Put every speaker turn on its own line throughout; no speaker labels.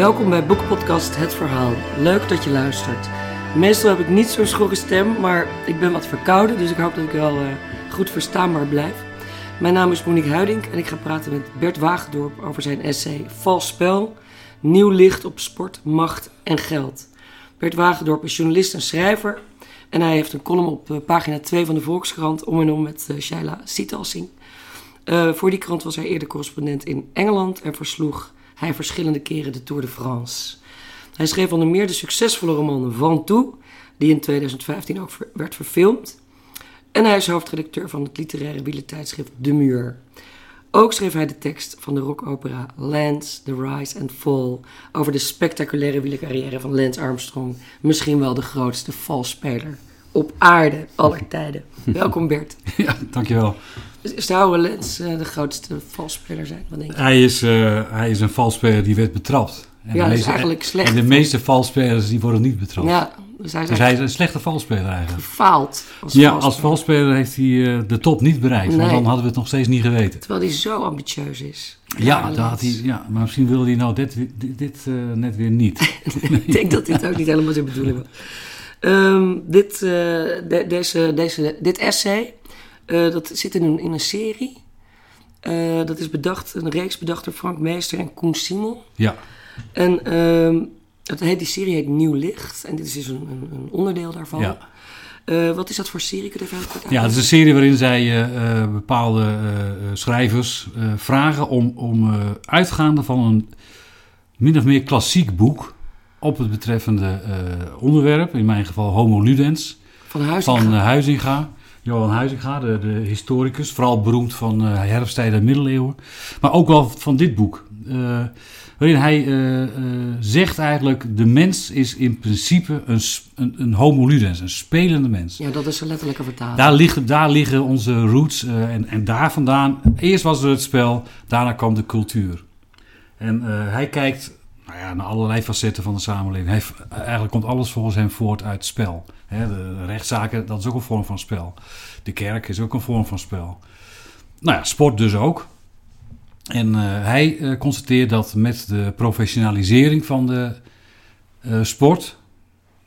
Welkom bij Boekpodcast Het Verhaal. Leuk dat je luistert. Meestal heb ik niet zo'n schorre stem, maar ik ben wat verkouden, dus ik hoop dat ik wel uh, goed verstaanbaar blijf. Mijn naam is Monique Huiding en ik ga praten met Bert Wagendorp over zijn essay Vals Spel, Nieuw licht op sport, macht en geld. Bert Wagendorp is journalist en schrijver en hij heeft een column op uh, pagina 2 van de Volkskrant om en om met uh, Shaila voor die krant was hij eerder correspondent in Engeland en versloeg hij verschillende keren de Tour de France. Hij schreef onder meer de succesvolle roman Ventoux, die in 2015 ook werd verfilmd. En hij is hoofdredacteur van het literaire wielertijdschrift De Muur. Ook schreef hij de tekst van de rockopera Lance, The Rise and Fall over de spectaculaire wielercarrière van Lance Armstrong, misschien wel de grootste valspeler op aarde aller tijden. Welkom Bert.
Ja, dankjewel.
Zou Lens uh, de grootste valspeler zijn? Wat denk je?
Hij is, uh, hij is een valspeler die werd betrapt.
En ja, dat is eigenlijk slecht.
En de meeste valspelers die worden niet betrapt.
Ja, dus hij is,
dus hij is een slechte valspeler eigenlijk.
Gefaald.
Als ja, valspeler. als valspeler heeft hij uh, de top niet bereikt. Nee. Want dan hadden we het nog steeds niet geweten.
Terwijl hij zo ambitieus is.
Ja, dat had hij, ja maar misschien wilde hij nou dit, dit, dit net weer niet.
Ik denk dat dit ook niet helemaal zijn bedoeling was. Um, dit, de, deze, deze, dit essay uh, dat zit in een, in een serie. Uh, dat is bedacht, een reeks bedacht door Frank Meester en Koen Simel.
Ja.
En het heet, die serie heet Nieuw Licht. En dit is dus een, een, onderdeel daarvan. Ja. Uh, wat is dat voor serie? Kun je even kort
Ja, het is een serie waarin zij bepaalde schrijvers vragen om, om uitgaande van een min of meer klassiek boek op het betreffende onderwerp, in mijn geval Homo Ludens,
van Huizinga.
Van, Huizinga Johan Huizinga, de, de historicus, vooral beroemd van uh, herfsttijden en middeleeuwen. Maar ook wel van dit boek. Uh, waarin hij uh, zegt eigenlijk, de mens is in principe een, een, een homo ludens, een spelende mens.
Ja, dat is een letterlijke vertaling.
Daar liggen, daar liggen onze roots en, en daar vandaan, eerst was er het spel, daarna kwam de cultuur. En hij kijkt nou ja, naar allerlei facetten van de samenleving. Hij, eigenlijk komt alles volgens hem voort uit spel. De rechtszaken, dat is ook een vorm van spel. De kerk is ook een vorm van spel. Nou ja, sport dus ook. En uh, hij uh, constateert dat met de professionalisering van de uh, sport,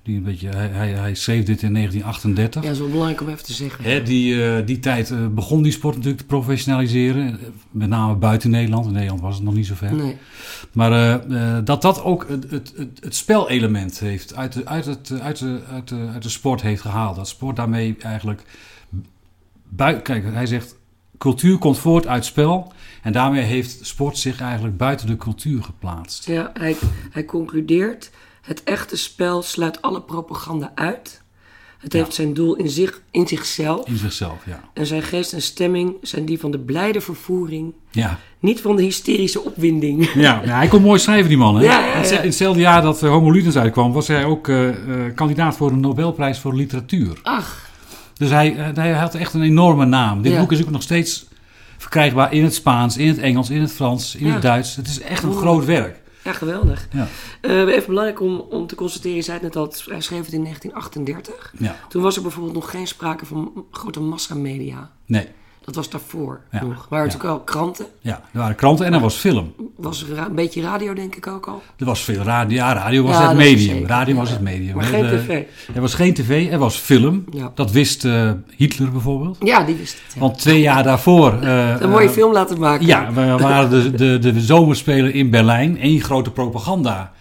die een beetje, hij, hij, hij, schreef dit in 1938.
Ja, dat is wel belangrijk om even te zeggen.
Hè, die, uh, die tijd uh, begon die sport natuurlijk te professionaliseren. Met name buiten Nederland. In Nederland was het nog niet zo ver.
Nee.
Maar uh, dat dat ook het, het, het, het spelelement heeft uit de, uit, het, uit, de, uit, de, uit de sport heeft gehaald. Dat sport daarmee eigenlijk... Bui Kijk, hij zegt... Cultuur komt voort uit spel. En daarmee heeft sport zich eigenlijk buiten de cultuur geplaatst.
Ja, hij, hij concludeert... Het echte spel sluit alle propaganda uit. Het heeft zijn doel in, zich, in zichzelf.
In zichzelf, ja.
En zijn geest en stemming zijn die van de blijde vervoering.
Ja.
Niet van de hysterische opwinding.
Ja, ja hij kon mooi schrijven, die man. Hè?
Ja, ja,
In hetzelfde jaar dat uh, Homo Ludens uitkwam, was hij ook uh, uh, kandidaat voor de Nobelprijs voor literatuur.
Ach.
Dus hij, hij had echt een enorme naam. Dit boek is ook nog steeds verkrijgbaar in het Spaans, in het Engels, in het Frans, in het Duits. Het is echt een groot werk.
Ja, geweldig.
Ja.
Uh, even belangrijk om, om te constateren, je zei het net al, hij schreef het in 1938.
Ja.
Toen was er bijvoorbeeld nog geen sprake van grote massamedia.
Nee.
Dat was daarvoor ja. nog. Er waren natuurlijk wel kranten.
Ja, er waren kranten en er was film.
Was er een beetje radio, denk ik ook al?
Er was veel radio. Ja, radio was het medium. Was radio was het medium.
Maar geen tv.
Er was geen tv, er was film. Dat wist uh, Hitler bijvoorbeeld.
Ja, die wist het.
Want twee jaar daarvoor... Uh,
een mooie film laten maken.
Ja, we waren de, de, de, de zomerspelen in Berlijn. Eén grote propaganda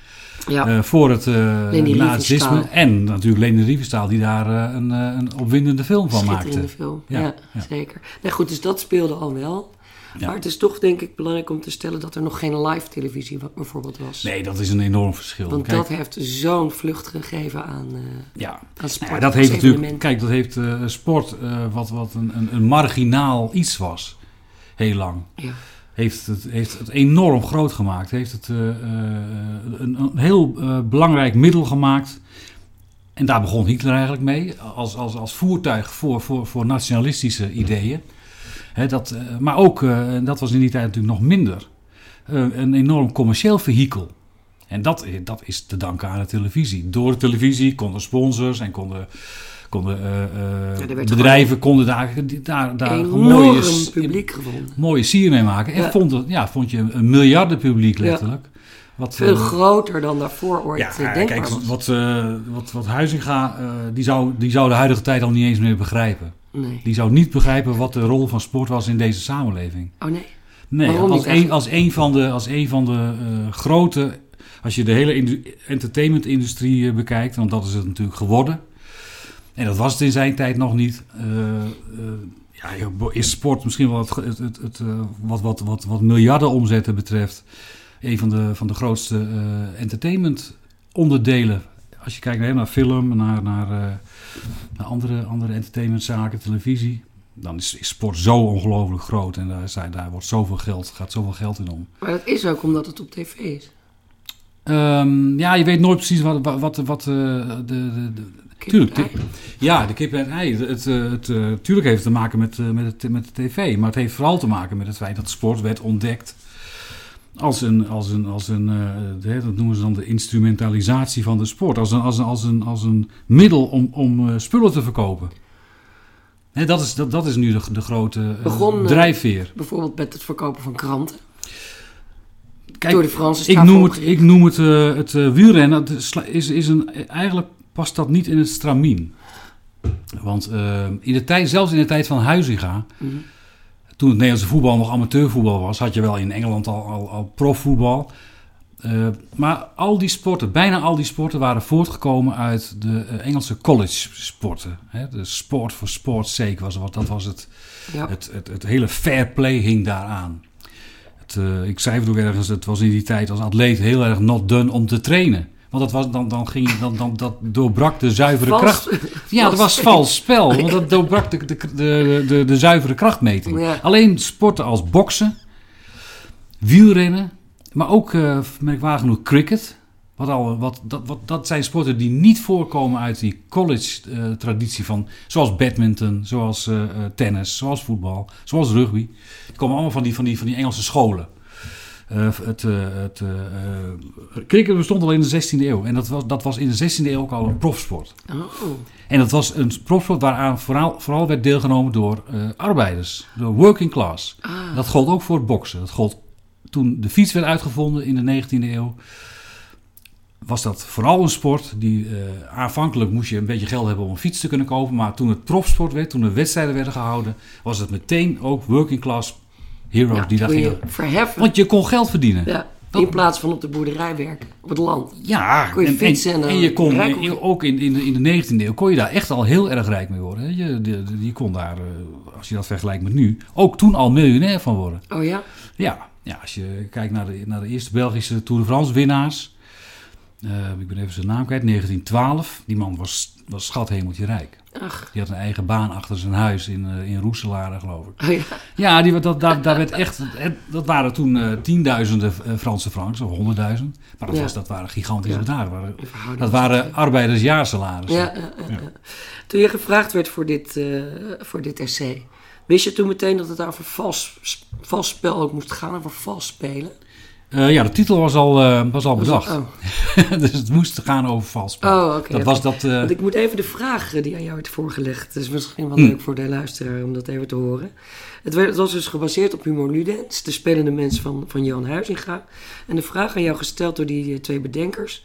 ja.
Uh, voor het uh, nazisme. En natuurlijk Leni Riefenstahl, die daar uh, een, een opwindende film van maakte.
Schitterende film, ja, zeker. Nee, goed, dus dat speelde al wel. Ja. Maar het is toch denk ik belangrijk om te stellen dat er nog geen live televisie bijvoorbeeld was.
Nee, dat is een enorm verschil.
Want kijk, dat heeft zo'n vlucht gegeven aan, uh,
ja.
aan sport.
Ja, dat heeft natuurlijk, kijk, dat heeft uh, sport uh, wat, wat een, een, een, marginaal iets was. Heel lang.
Ja
heeft het, heeft het enorm groot gemaakt. Heeft het uh, uh, een, een, heel uh, belangrijk middel gemaakt. En daar begon Hitler eigenlijk mee. Als, als, als voertuig voor, voor, voor nationalistische ideeën. Dat, maar ook, en dat was in die tijd natuurlijk nog minder, een enorm commercieel vehikel. En dat, dat is te danken aan de televisie. Door de televisie konden sponsors en konden konden, uh, ja, bedrijven konden daar, daar, daar mooie,
publiek gevonden.
mooie sier mee maken. En ja. vond, het, ja, vond je een miljardenpubliek letterlijk. Wat,
Veel
eh,
groter dan daarvoor ooit
ja,
eh, denkbaar
kijk,
was.
wat, eh, wat, wat Huizinga, eh, die, zou, die zou de huidige tijd al niet eens meer begrijpen.
Nee.
Die zou niet begrijpen wat de rol van sport was in deze samenleving.
Oh nee.
Nee,
Waarom
als een, als een van de, als een van de eh, grote, als je de hele indu- entertainmentindustrie eh, bekijkt, want dat is het natuurlijk geworden. En dat was het in zijn tijd nog niet. Eh, eh, ja, is sport misschien wel het, het, het, het, eh, wat, wat, wat, wat miljarden omzetten betreft, een van de, van de grootste entertainment onderdelen. Als je kijkt naar, naar film, naar, naar, naar andere, andere entertainmentzaken, televisie. Dan is, is sport zo ongelooflijk groot en daar, zijn, daar wordt zoveel geld, gaat zoveel geld in om.
Maar dat is ook omdat het op tv is.
Ehm, ja, je weet nooit precies wat, wat, wat, wat de, de, Tuurlijk,
ei.
ja, de kip en het ei. Het, het, eh, het, eh, tuurlijk heeft het te maken met, eh, met, het, met de tv. Maar het heeft vooral te maken met het feit dat sport werd ontdekt als een, als een, als een de- dat noemen ze dan de instrumentalisatie van de sport. Als een, als een, als een, als een middel om, om spullen te verkopen. Hè, dat, is, dat, dat is nu de, de grote eh,
Begon,
drijfveer.
Bijvoorbeeld met het verkopen van kranten.
Kijk,
door de Franse
ik noem het, ik noem het, het wielrennen. Het is, is een, eigenlijk past dat niet in het stramien. Want eh, in de tijd, zelfs in de tijd van Huizinga,
Mhm.
toen het Nederlandse voetbal nog amateurvoetbal was, had je wel in Engeland al, al, al profvoetbal. Eh, maar al die sporten, bijna al die sporten, waren voortgekomen uit de eh, Engelse college sporten. Hè? De sport voor sport's sake was wat, dat was het,
Ja.
het, het, het hele fair play hing daaraan. Het, ik zei het ook ergens, het was in die tijd als atleet heel erg not done om te trainen. Want dat, was, dan, dan, ging, je- dan, dan dat doorbrak de zuivere
Vals-
kracht. Ja, dat was vals spel. Want dat doorbrak de, de, de, de, de zuivere krachtmeting.
Ja.
Alleen sporten als boksen, wielrennen, maar ook eh merkwaardig genoeg cricket. Wat al, wat, dat, wat, dat zijn sporten die niet voorkomen uit die college-traditie van, zoals badminton, zoals eh, eh, tennis, zoals voetbal, zoals rugby. Die komen allemaal van die, van die, van die Engelse scholen. Eh, het, eh, het, eh, cricket bestond al in de 16e eeuw. En dat was, dat was in de 16e eeuw ook al een profsport.
Oh.
En dat was een profsport waaraan vooral, vooral werd deelgenomen door arbeiders, door working class.
Ah.
Dat gold ook voor het boksen. Dat gold toen de fiets werd uitgevonden in de 19e eeuw. Was dat vooral een sport die aanvankelijk moest je een beetje geld hebben om een fiets te kunnen kopen. Maar toen het profsport werd, toen er wedstrijden werden gehouden, was het meteen ook working class heroes
Ja,
die daar gingen.
verheffen.
Want je kon geld verdienen.
Ja, in plaats van op de boerderij werken, op het land.
Ja,
Kon je fietsen en,
en, je kon je- ook in, in, de, in de 19e eeuw kon je daar echt al heel erg rijk mee worden. Je, de, de- je kon daar, eh, als je dat vergelijkt met nu, ook toen al miljonair van worden.
Oh ja?
Ja, ja als je kijkt naar de, naar de eerste Belgische Tour de France winnaars. Eh, ik ben even zijn naam kwijt, 1912. Die man was, was schathemeltje rijk.
Ach,
Die had een eigen baan achter zijn huis in, eh, in Roeselare, geloof ik.
oh ja.
Ja, die, dat, daar, daar werd echt, het- dat waren toen eh, tienduizenden Franse francs, of honderdduizend. Maar dat,
Ja.
was, dat waren gigantische
Ja.
bedragen. Dat waren- Dat arbeidersjaarsalarissen.
Ja. Toen je gevraagd werd voor dit, voor dit essay, wist je toen meteen dat het over vals, vals spel ook moest gaan, over vals spelen?
Eh, ja, de titel was al, eh, was al bedacht.
Oh,
dus het moest gaan over vals spel.
oh oké.
dat was dat... eh,
Want ik moet even de vraag die aan jou werd voorgelegd. Dat is misschien wel
Hm.
leuk voor de luisteraar om dat even te horen. Het, werd, het was dus gebaseerd op Humor Ludens, de spelende mens van, van Johan Huizinga. En de vraag aan jou gesteld door die twee bedenkers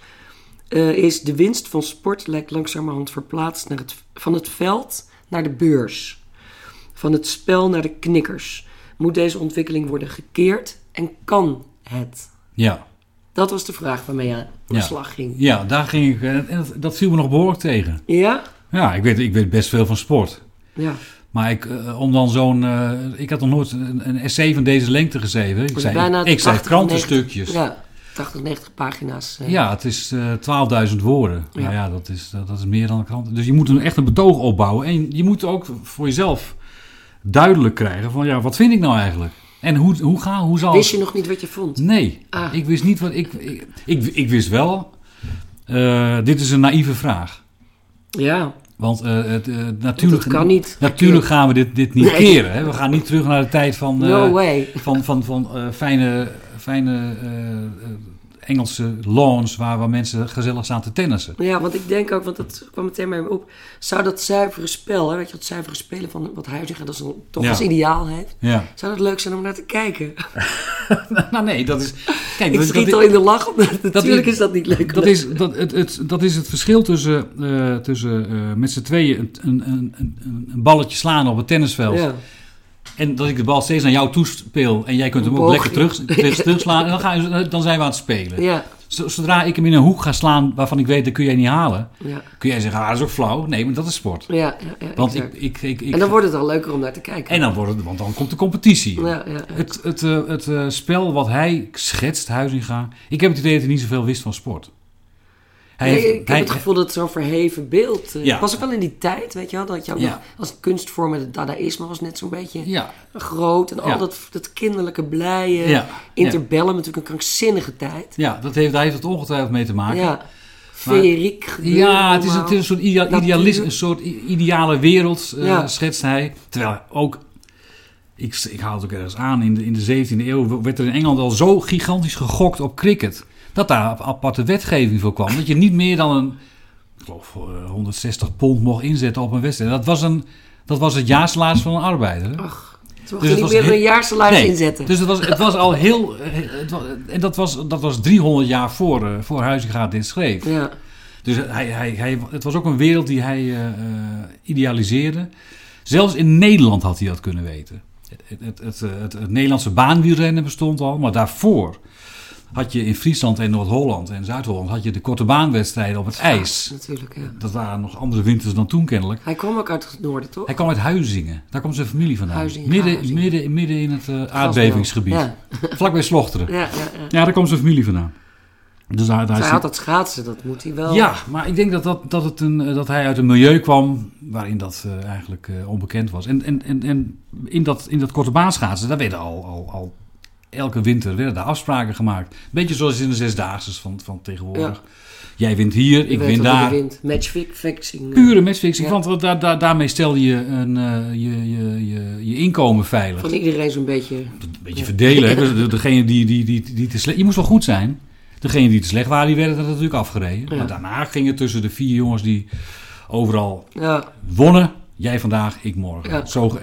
is: de winst van sport lijkt langzamerhand verplaatst naar het, van het veld naar de beurs, van het spel naar de knikkers. Moet deze ontwikkeling worden gekeerd en kan het?
ja.
Dat was de vraag waarmee je aan de
Ja.
slag ging.
ja, daar ging ik... En en dat, dat viel me nog behoorlijk tegen.
Ja?
Ja, ik weet, ik weet best veel van sport.
Ja.
Maar ik, eh, om dan zo'n... eh, ik had nog nooit een, een essay van deze lengte geschreven. Ik zei,
bijna
ik zei
80,
krantenstukjes. Ja.
Ja, 80, 90 pagina's. eh.
het is eh 12.000 woorden.
Ja.
Nou ja, dat is, dat, dat is meer dan een krant. Dus je moet een, echt een betoog opbouwen. En je moet ook voor jezelf duidelijk krijgen van... Ja, wat vind ik nou eigenlijk? En hoe, hoe, ga, hoe zal...
Wist je nog niet wat je vond?
Nee,
Ah.
ik wist niet wat... Ik, ik, ik, ik wist wel... eh, dit is een naïeve vraag.
Ja,
Want eh, het, eh, natuurlijk,
dat kan niet.
natuurlijk gaan we dit, dit niet
Nee.
keren. Hè? We gaan niet terug naar de tijd van,
No way.
van, van, van fijne, fijne Engelse lawns waar, waar mensen gezellig staan te tennissen.
Ja, want ik denk ook, want dat kwam meteen bij me op. Zou dat zuivere spel, hè, weet je, dat zuivere spelen van wat Huizinga dat een, toch
Ja.
als ideaal heeft.
Ja.
Zou dat leuk zijn om naar te kijken?
nou nee, dat is... Kijk,
ik
dat,
schiet
dat-
al in de lach, omdat natuurlijk
is-
is dat niet leuk.
Dat is, dat, het, het, dat is het verschil tussen, eh, tussen eh, met z'n tweeën een, een, een, een een balletje slaan op het tennisveld.
Ja,
En dat ik de bal steeds naar jou toespeel en jij kunt hem ook lekker terug, terug, terugslaan. En dan, ga je, dan zijn we aan het spelen.
ja,
Zodra ik hem in een hoek ga slaan waarvan ik weet dat kun jij niet halen.
ja,
Kun jij zeggen, ah, dat is ook flauw. Nee, maar dat is sport.
ja. ja, ja
Want ik, ik, ik, ik,
en dan wordt het al leuker om naar te kijken.
en dan wordt het, want dan komt de competitie.
ja, ja.
Het, het, eh, het eh, spel wat hij schetst, Huizinga. Ik heb het idee dat hij niet zoveel wist van sport. Hij
Nee,
heeft-
ik heb het gevoel dat het zo'n verheven beeld... eh,
Ja.
was ook wel in die tijd, weet je wel, dat je ook
Ja.
nog als kunstvorm met het dadaïsme was net zo'n beetje
Ja,
groot. En al dat, dat kinderlijke blije, interbellum, natuurlijk een krankzinnige tijd.
ja dat heeft, daar heeft het ongetwijfeld mee te maken.
Ja, feeriek
Ja, het is, een-
allemaal.
het is een soort idea, een soort ideale wereld,
Ja.
schetst hij. Terwijl ook, ik, ik haal het ook ergens aan, in de, in de 17e eeuw werd er in Engeland al zo gigantisch gegokt op cricket. Dat daar ap- aparte wetgeving voor kwam. Dat je niet meer dan een, ik geloof, eh, 160 pond mocht inzetten op een wedstrijd. Dat was, een, dat was het jaarsalaris van een arbeider. hè?
Ach, ze
Dus
mochten
het
niet meer
heel-
een jaarsalaris
Nee,
inzetten.
Dus het was, het was al heel. eh, Het was, en dat was, dat was 300 jaar voor, eh, voor Huizinga dit schreef.
ja.
Dus hij, hij, hij, het was ook een wereld die hij eh, eh, idealiseerde. Zelfs in Nederland had hij dat kunnen weten. Het, het, eh, het, het Nederlandse baanwielrennen bestond al, maar daarvoor had je in Friesland en Noord-Holland en Zuid-Holland had je de korte baanwedstrijden op het ijs.
Natuurlijk, ja.
Dat waren nog andere winters dan toen kennelijk.
Hij kwam ook uit het noorden, toch?
Hij kwam uit Huizingen. Daar komt zijn familie vandaan.
Huizingen,
midden,
Huizingen.
midden, midden in het eh, aardbevingsgebied.
Ja,
Vlakbij Slochteren.
ja, ja. ja.
Ja, daar komt zijn familie vandaan. Dus
Hij
is
had dat schaatsen, dat moet hij wel.
Ja, maar ik denk dat, dat, dat, het een, eh, dat hij uit een milieu kwam waarin dat eh, eigenlijk onbekend was. En, en, en, en in, dat, in dat korte baanschaatsen, daar werden al, al, al elke winter werden daar afspraken gemaakt. Beetje zoals in de zesdaagse van, van tegenwoordig. Jij wint hier, ik win daar.
Matchfixing.
Pure matchfixing,
Ja.
want daar, daar, daarmee stel je een, eh, je, je, je, je inkomen veilig.
Van iedereen zo'n beetje.
Een beetje
Ja.
verdelen. Degene die, die, die, die te slecht... Je moest wel goed zijn. Degene die te slecht waren, die werden er natuurlijk afgereden. Maar daarna ging het tussen de vier jongens die overal
Ja,
wonnen. Jij vandaag, ik morgen. Zo,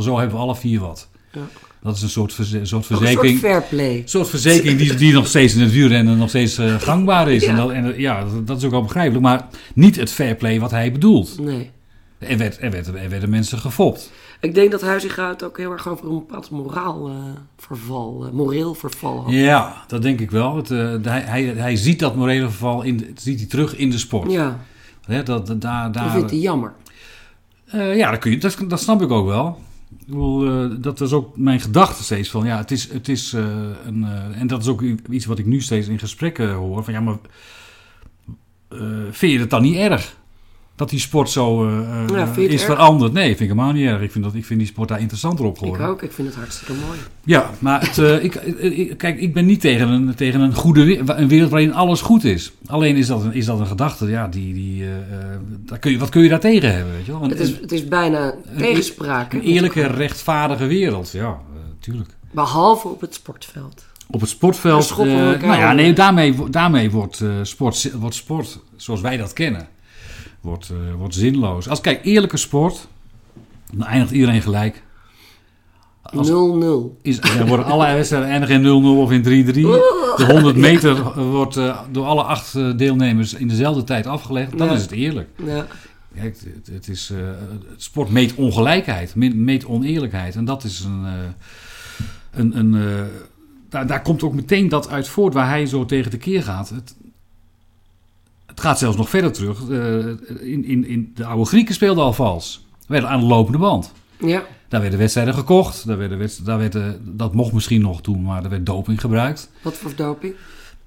zo hebben we alle vier wat.
Ja.
Dat is een soort, verze- soort
een soort
verzekering.
fair play.
Een soort verzekering die, die nog steeds in het wielrennen nog steeds eh, gangbaar is.
Ja.
En, dat, en ja, dat, dat is ook wel begrijpelijk. Maar niet het fair play wat hij bedoelt.
Nee.
Er, werd, er, werd, er werden mensen gefopt.
Ik denk dat Huizinga het ook heel erg over een bepaald moraalverval, eh moreel verval had.
Ja, dat denk ik wel. Het, eh, hij, hij, hij ziet dat morele verval in, ziet hij terug in de sport.
Ja,
dat, dat, daar,
dat
daar,
vindt hij jammer.
Eh, ja, dat, kun je, dat, dat snap ik ook wel. Ik bedoel, eh, dat is ook mijn gedachte steeds van, ja, het is, het is eh, een, eh, en dat is ook iets wat ik nu steeds in gesprekken hoor, van ja, maar vind je het dan niet erg? Dat die sport zo eh, eh,
Ja,
is veranderd? Nee, vind ik helemaal niet erg. Ik vind, dat, ik vind die sport daar interessanter op
Ik
geworden.
ook, ik vind het hartstikke mooi.
Ja, maar het, eh, ik, ik- kijk, ik ben niet tegen een, tegen een goede een wereld waarin alles goed is. Alleen is dat een, is dat een gedachte, ja, die, die, daar kun je, wat kun je daar tegen hebben, weet je wel? Want
Het is, het is bijna tegenspraak. hè,
een eerlijke, rechtvaardige wereld, ja, tuurlijk.
Behalve op het sportveld.
Op het sportveld, nou ja, nee, daarmee, daarmee wordt, sport, wordt sport, zoals wij dat kennen, wordt, eh, wordt zinloos. Als kijk, eerlijke sport, dan eindigt iedereen gelijk. Als-
0-0.
Is, dan worden alle wedstrijden eindigen in 0-0 of in 3-3. De 100 meter wordt eh, door alle acht eh, deelnemers in dezelfde tijd afgelegd. Dan
Ja.
is het eerlijk.
Ja.
Kijk, het, het is, het sport meet ongelijkheid, me- meet oneerlijkheid. En dat is een. een, een daar, daar komt ook meteen dat uit voort waar hij zo tegen de keer gaat. Het, het gaat zelfs nog verder terug. Eh, in, in, in de oude Grieken speelden al vals. Werden aan de lopende band.
ja.
Daar werden wedstrijden gekocht. Daar werden daar werd, dat mocht misschien nog toen, maar er werd doping gebruikt.
Wat voor doping?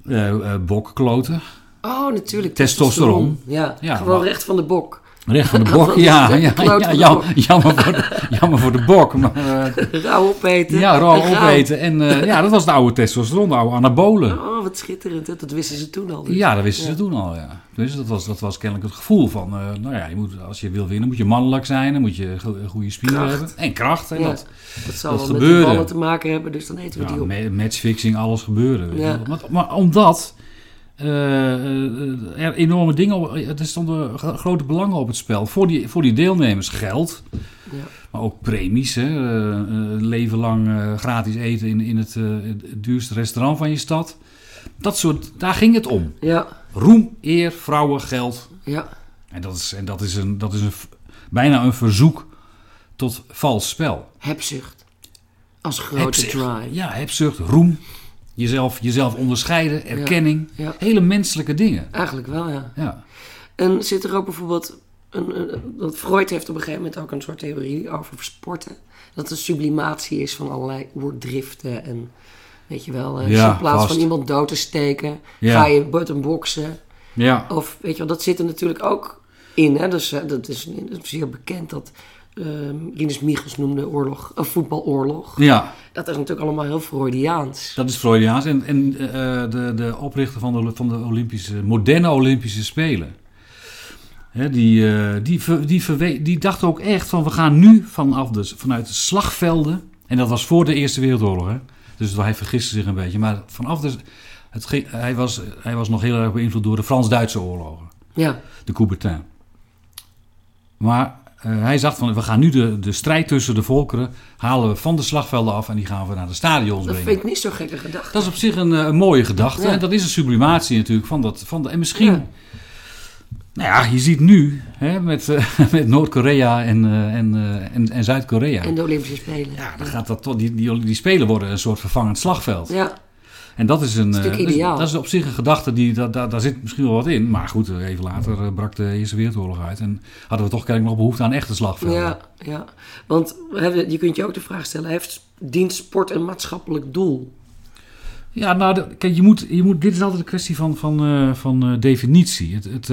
Eh eh bokkloten.
Oh, natuurlijk.
Testosteron.
Ja,
Ja,
gewoon
maar-
recht van de bok.
Recht van de bok, ja. Ja, ja, jammer, voor de, jammer voor de bok. Maar, eh,
Rauw opeten.
ja, rauw
En rauw.
opeten. En eh, ja, dat was de oude testosteron, de oude anabolen.
Oh, wat schitterend. Hè? Dat wisten ze toen al. dus.
Ja, dat wisten
Ja.
ze toen al, ja. Dus dat was, dat was kennelijk het gevoel van, eh, nou ja, je moet, als je wil winnen moet je mannelijk zijn, dan moet je go- goede spieren
Kracht.
hebben. En kracht, en
Ja,
dat,
dat zal wel met ballen te maken hebben, dus dan eten we die op.
ma- matchfixing, alles wel. Maar, maar omdat er enorme dingen, op- er stonden gro- grote belangen op het spel. Voor die, voor die deelnemers geld,
Ja.
maar ook premies. Hè? eh, eh, een leven lang eh, gratis eten in, in het, eh, het duurste restaurant van je stad. Dat soort, daar ging het om.
Ja,
Roem, eer, vrouwen, geld.
ja,
En dat is, en dat is, een, dat is een, bijna een verzoek tot vals spel.
hebzucht. Als grote
Hebzucht.
drive.
Ja, hebzucht, roem, jezelf, jezelf onderscheiden, erkenning.
Ja,
Hele menselijke dingen.
eigenlijk wel, ja.
Ja,
En zit er ook bijvoorbeeld... Een, een- dat Freud heeft op een gegeven moment ook een soort theorie over sporten. Dat het een sublimatie is van allerlei oerdriften en... Weet je wel, eh,
Ja,
in plaats
vast.
van iemand dood te steken, ga je button boksen.
ja.
Of weet je wel, dat zit er natuurlijk ook in. Hè? Dus eh, dat is, dat is zeer bekend dat Rinus Michels noemde oorlog, een voetbaloorlog.
ja
Dat is natuurlijk allemaal heel Freudiaans.
dat is Freudiaans. En, en eh, de, de oprichter van de, van de Olympische, moderne Olympische Spelen. Hè, die, eh, die, ver- die, verwe- die dacht ook echt van we gaan nu vanaf de, vanuit de slagvelden. En dat was voor de Eerste Wereldoorlog. Hè? Dus hij vergiste zich een beetje. Maar vanaf de. Het, ging- hij, was, hij was nog heel erg beïnvloed door de Frans-Duitse oorlogen.
Ja,
de Coubertin. Maar eh, hij zag van, we gaan nu de, de strijd tussen de volkeren halen we van de slagvelden af en die gaan we naar de stadions
dat
brengen.
vind ik niet zo'n gekke gedachte.
Dat is op zich een, eh, een mooie gedachte.
Ja.
En dat is een sublimatie natuurlijk van dat. Van de, en misschien,
Ja.
nou ja, je ziet nu hè, met, eh, met Noord-Korea en, eh, en, eh, en, en Zuid-Korea.
En de Olympische Spelen.
Ja, dan gaat dat, die, die, die spelen worden een soort vervangend slagveld.
Ja,
En dat is een.
Dat is natuurlijk
eh, dat is-. Dat is op zich een gedachte die. da- da- daar zit misschien wel wat in. Maar goed, even later eh, brak de Eerste Wereldoorlog uit. En hadden we toch kennelijk nog behoefte aan echte slagvelden.
ja, ja. Want hebben, je kunt je ook de vraag stellen, heeft dient sport een maatschappelijk doel?
Ja, nou, de- kijk, je moet, je moet, dit is altijd een kwestie van, van, eh, van definitie. Het, het,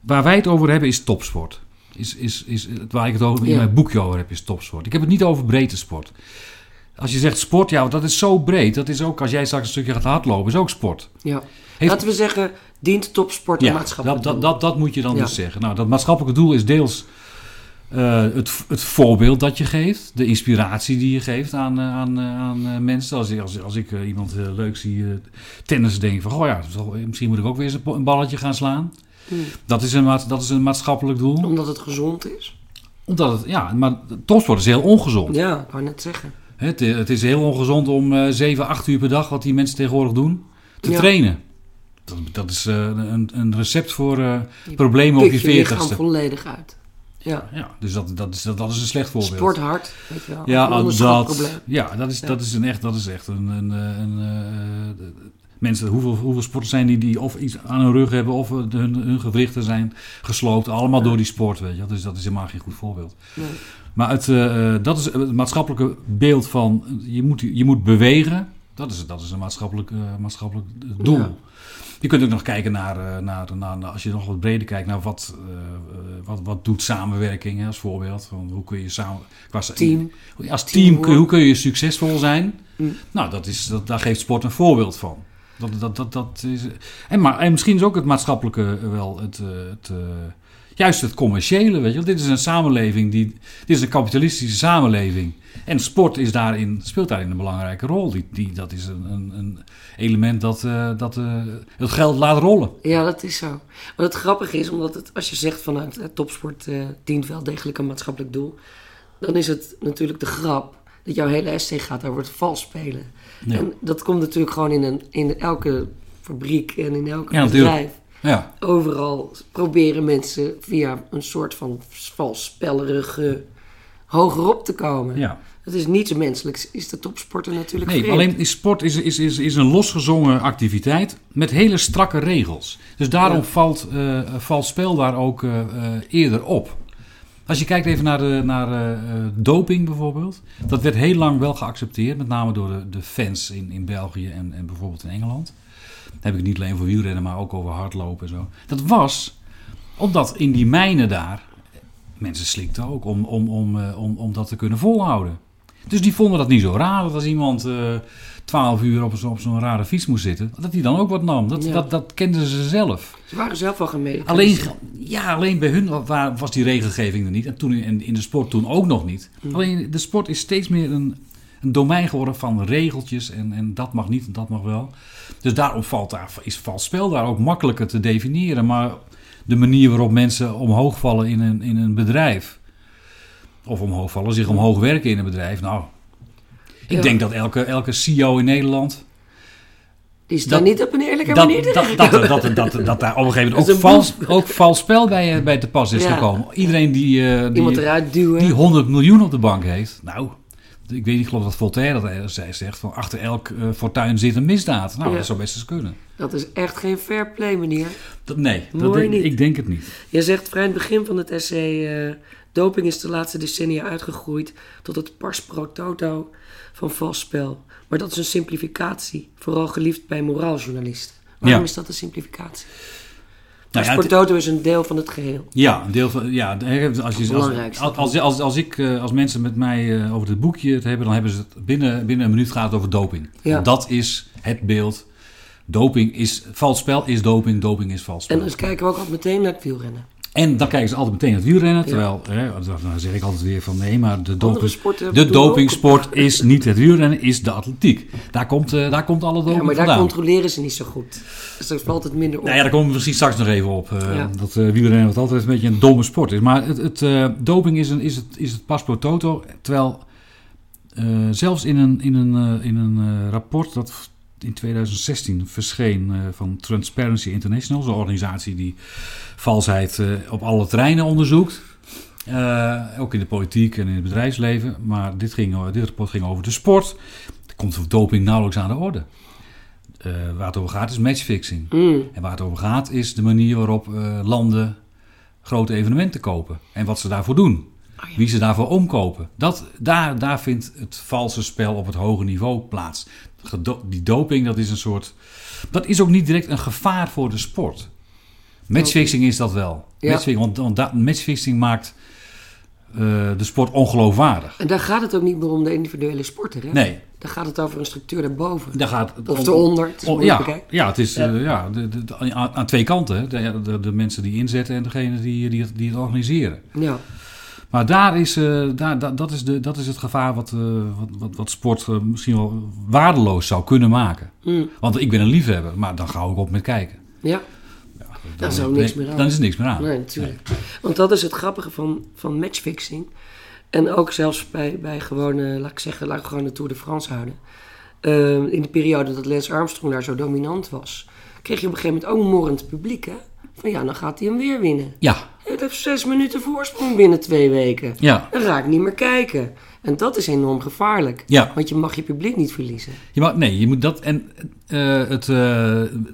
waar wij het over hebben is topsport. Is, is, is, het- waar ik het over, in
Ja.
mijn boekje over heb, is topsport. Ik heb het niet over breedte sport. Als je zegt sport, ja, dat is zo breed. Dat is ook, als jij straks een stukje gaat hardlopen, is ook sport.
Ja.
Heeft-
Laten we zeggen, dient topsport
Ja,
maatschappelijk
dat,
doel?
dat, dat moet je dan
Ja.
dus zeggen. Nou, dat maatschappelijke doel is deels eh, het, het voorbeeld dat je geeft, de inspiratie die je geeft aan, eh, aan, eh, aan mensen. Als, ik- als, als ik iemand leuk zie tennis, denk ik van, oh ja, misschien moet ik ook weer eens een balletje gaan slaan.
Hmm.
Dat, is een, dat is een maatschappelijk doel.
Omdat het gezond is?
Omdat het, ja, maar topsport is heel ongezond.
Ja, ik wou net zeggen.
Het, het is heel ongezond om eh 7, 8 uur per dag, wat die mensen tegenwoordig doen, te
Ja.
trainen. Dat, dat is eh, een, een recept voor eh, problemen op je
Put je
veertigste.
volledig uit. Ja,
Ja, dus dat, dat, is, dat, dat is een slecht voorbeeld.
sport hard, weet je wel.
Ja,
een
dat, ja dat, is,
Ja.
dat is een echt, dat is echt een, een, eh, een, eh, de- mensen, hoeveel, hoeveel sporters zijn die, die of iets aan hun rug hebben of hun, hun gewrichten zijn gesloopt, allemaal door die sport, weet je. Dus dat is helemaal geen goed voorbeeld.
Nee.
Maar het, eh, eh, dat is het maatschappelijke beeld van je moet, je moet bewegen. Dat is, dat is een maatschappelijk, eh, maatschappelijk doel.
Ja.
Je kunt ook nog kijken naar, naar, naar, als je nog wat breder kijkt, naar wat, wat, wat doet samenwerking hè, als voorbeeld. Van hoe kun je samen, qua,
Team.
als team, hoe kun je succesvol zijn?
Mm.
Nou, dat is, dat, daar geeft sport een voorbeeld van. Dat, dat, dat, dat is, en, maar, en misschien is ook het maatschappelijke wel het, eh, het, eh, juist het commerciële. Weet je? Dit is een samenleving, die, dit is een kapitalistische samenleving. En sport is daarin, speelt daarin een belangrijke rol. Die, die, dat is een, een, element dat, eh, dat eh, het geld laat rollen.
Ja, dat is zo. Maar het grappige is, omdat het, als je zegt vanuit eh, topsport eh, dient wel degelijk een maatschappelijk doel, dan is het natuurlijk de grap dat jouw hele essay gaat over het vals spelen.
Ja.
En dat komt natuurlijk gewoon in, een, in elke fabriek en in elke
Ja,
bedrijf.
Ja,
Overal proberen mensen via een soort van valspellerige hogerop te komen.
ja.
Het is niets menselijks, is de topsporter natuurlijk
Nee,
vreemd.
alleen is sport is, is, is, is een losgezongen activiteit met hele strakke regels. Dus daarom
Ja.
valt, eh, valt spel daar ook eh, eh, eerder op. Als je kijkt even naar, de, naar eh, eh, doping bijvoorbeeld. Dat werd heel lang wel geaccepteerd, met name door de, de fans in, in België en, en bijvoorbeeld in Engeland. Dan heb ik niet alleen voor wielrennen, maar ook over hardlopen en zo. Dat was Omdat in die mijnen daar mensen slikten ook om, om, om, eh, om, om dat te kunnen volhouden. Dus die vonden dat niet zo raar dat als iemand eh 12 uur op, op zo'n rare fiets moest zitten, dat hij dan ook wat nam. Dat,
Ja.
dat, dat kenden ze zelf.
Ze waren zelf al gemeen.
Alleen, ja, alleen bij hun wa- was die regelgeving er niet. En toen in, in de sport toen ook nog niet. Alleen de sport is steeds meer een, een domein geworden van regeltjes. En, en dat mag niet en dat mag wel. Dus daarom valt daar, is vals spel daar ook makkelijker te definiëren. Maar de manier waarop mensen omhoog vallen in een, in een bedrijf. Of omhoog vallen, zich omhoog werken in een bedrijf. Nou, ik
Ja.
denk dat elke, elke CEO in Nederland
Die staan
dat-
niet op een eerlijke
dat,
manier.
dat, dat, dat, dat, dat, dat daar op een gegeven moment
is
ook vals, ook vals spel bij, eh, bij te pas is
Ja.
gekomen. Iedereen die, eh,
Iemand
die,
eruit duwen.
die 100 miljoen op de bank heeft. Nou, ik weet niet, ik geloof dat Voltaire dat ergens zei, zegt van achter elk eh, fortuin zit een misdaad. Nou,
Ja.
dat zou best eens kunnen.
Dat is echt geen fair play, meneer.
Dat, nee, dat denk,
niet.
ik denk het niet.
Je zegt vrij in het begin van het essay... eh, doping is de laatste decennia uitgegroeid tot het pars pro toto van vals spel. Maar dat is een simplificatie, vooral geliefd bij moraaljournalisten. Waarom
Ja.
is dat een simplificatie?
Nou ja,
Pars
het-
pro toto is een deel van het geheel.
Ja, een deel van. Ja, als, je, als, als, als, ik, eh, als mensen met mij eh, over dit boekje het hebben, dan hebben ze het binnen, binnen een minuut gaat het over doping.
Ja.
Dat is het beeld. Doping is vals spel, is doping, doping is vals spel.
En dus kijken we ook altijd meteen naar het wielrennen.
En dan kijken ze altijd meteen naar het wielrennen.
Ja.
Terwijl, hè, dan zeg ik altijd weer van nee, maar de, doping, de dopingsport is niet het wielrennen, is de atletiek. Daar komt, eh, daar komt alle doping
Ja, maar daar
vandaan.
controleren ze niet zo goed. Dus daar valt het minder op.
Nou ja, daar komen we misschien straks nog even op. eh,
Ja.
Dat eh, wielrennen wat altijd een beetje een domme sport is. Maar het, het, doping is, een, is, het, is het pas pro toto. Terwijl zelfs in een, in een, in een rapport dat in 2016 verscheen eh, van Transparency International, zo'n organisatie die valsheid eh, op alle terreinen onderzoekt. Eh, ook in de politiek en in het bedrijfsleven. Maar dit, ging, dit rapport ging over de sport. Er komt doping nauwelijks aan de orde. Waar het over gaat is matchfixing.
Mm.
En waar het over gaat is de manier waarop landen grote evenementen kopen. En wat ze daarvoor doen.
Oh ja.
Wie ze daarvoor omkopen. Dat, daar, daar vindt het valse spel op het hoge niveau plaats. Die doping, dat is een soort... Dat is ook niet direct een gevaar voor de sport. Matchfixing is dat wel.
Ja.
Matchfixing, want, want da- matchfixing maakt eh, de sport ongeloofwaardig.
En daar gaat het ook niet meer om de individuele sporter. Hè?
Nee,
Daar gaat het over een structuur daarboven.
daar gaat het
Of eronder. Het
ja,
bekijkt.
ja, het is
Ja.
eh, ja, de, de, de- aan, aan twee kanten. De, mensen die inzetten en degene die, die, het, die het organiseren.
Ja.
Maar daar is, eh, daar, dat, is de, dat is het gevaar wat, eh, wat, wat, wat sport eh, misschien wel waardeloos zou kunnen maken.
Mm.
Want ik ben een liefhebber, maar dan ga ik op met kijken.
Ja. Dan is ook niks meer aan.
Dan is er niks meer aan.
Nee, natuurlijk. Want dat is het grappige van, van matchfixing. En ook zelfs bij, bij gewone, laat ik zeggen, laat ik gewoon de Tour de France houden. In de periode dat Lance Armstrong daar zo dominant was, kreeg je op een gegeven moment ook een morrend publiek. Hè? Van ja, dan gaat hij hem weer winnen.
Ja,
Het heeft zes minuten voorsprong binnen twee weken.
ja.
Dan ga ik niet meer kijken. En dat is enorm gevaarlijk.
Ja.
Want je mag je publiek niet verliezen.
Je mag, nee, je moet dat. En eh, het, eh,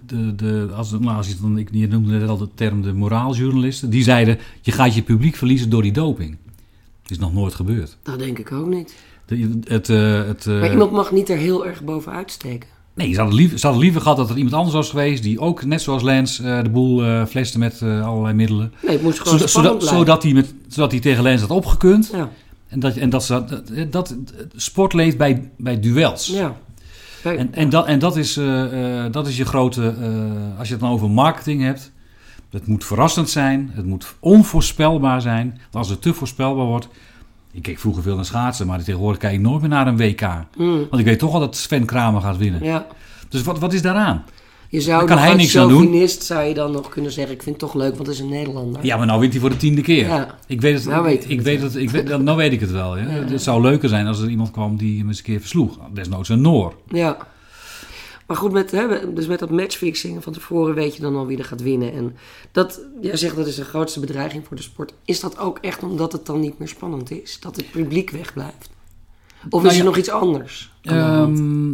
de, de, als, nou, als je dan, ik je noemde net al de term de moraaljournalisten. Die zeiden: je gaat je publiek verliezen door die doping. Dat is nog nooit gebeurd.
Dat denk ik ook niet.
De, het, eh, het,
Maar iemand mag niet er heel erg bovenuit steken.
Nee, ze hadden, liever, ze hadden liever gehad dat er iemand anders was geweest. die ook, net zoals Lens, eh, de boel eh fleste met eh, allerlei middelen.
Nee, het moest gewoon
Zodat, zodat, zodat, hij met, zodat hij tegen Lens had opgekund.
Ja,
En, dat, en dat, ze- dat, dat, sport leeft bij, bij duels.
ja. Kijk,
En, en, dat, en dat, is, dat is je grote. als je het dan over marketing hebt. Het moet verrassend zijn. Het moet onvoorspelbaar zijn. Want als het te voorspelbaar wordt. Ik keek vroeger veel naar schaatsen, maar tegenwoordig kijk ik nooit meer naar een WK.
Mm,
Want ik weet toch al dat Sven Kramer gaat winnen.
ja.
Dus wat, wat is daaraan?
Je zou
kan hij
als
niks aan doen.
zou je dan nog kunnen zeggen... ik vind het toch leuk, want het is een Nederlander.
Ja, maar nou wint hij voor de tiende keer.
Ja.
Ik weet het,
Nou weet
ik weet het, ik weet, nou weet ik het wel. Ja.
Ja.
Het zou leuker zijn als er iemand kwam die hem eens een keer versloeg. Desnoods een Noor.
Ja. Maar goed, met, hè, dus met dat matchfixing van tevoren weet je dan al wie er gaat winnen. En dat, jij zegt dat is de grootste bedreiging voor de sport. Is dat ook echt omdat het dan niet meer spannend is? Dat het publiek wegblijft? Of
Nou
is er
ja,
nog iets anders?
Ehm,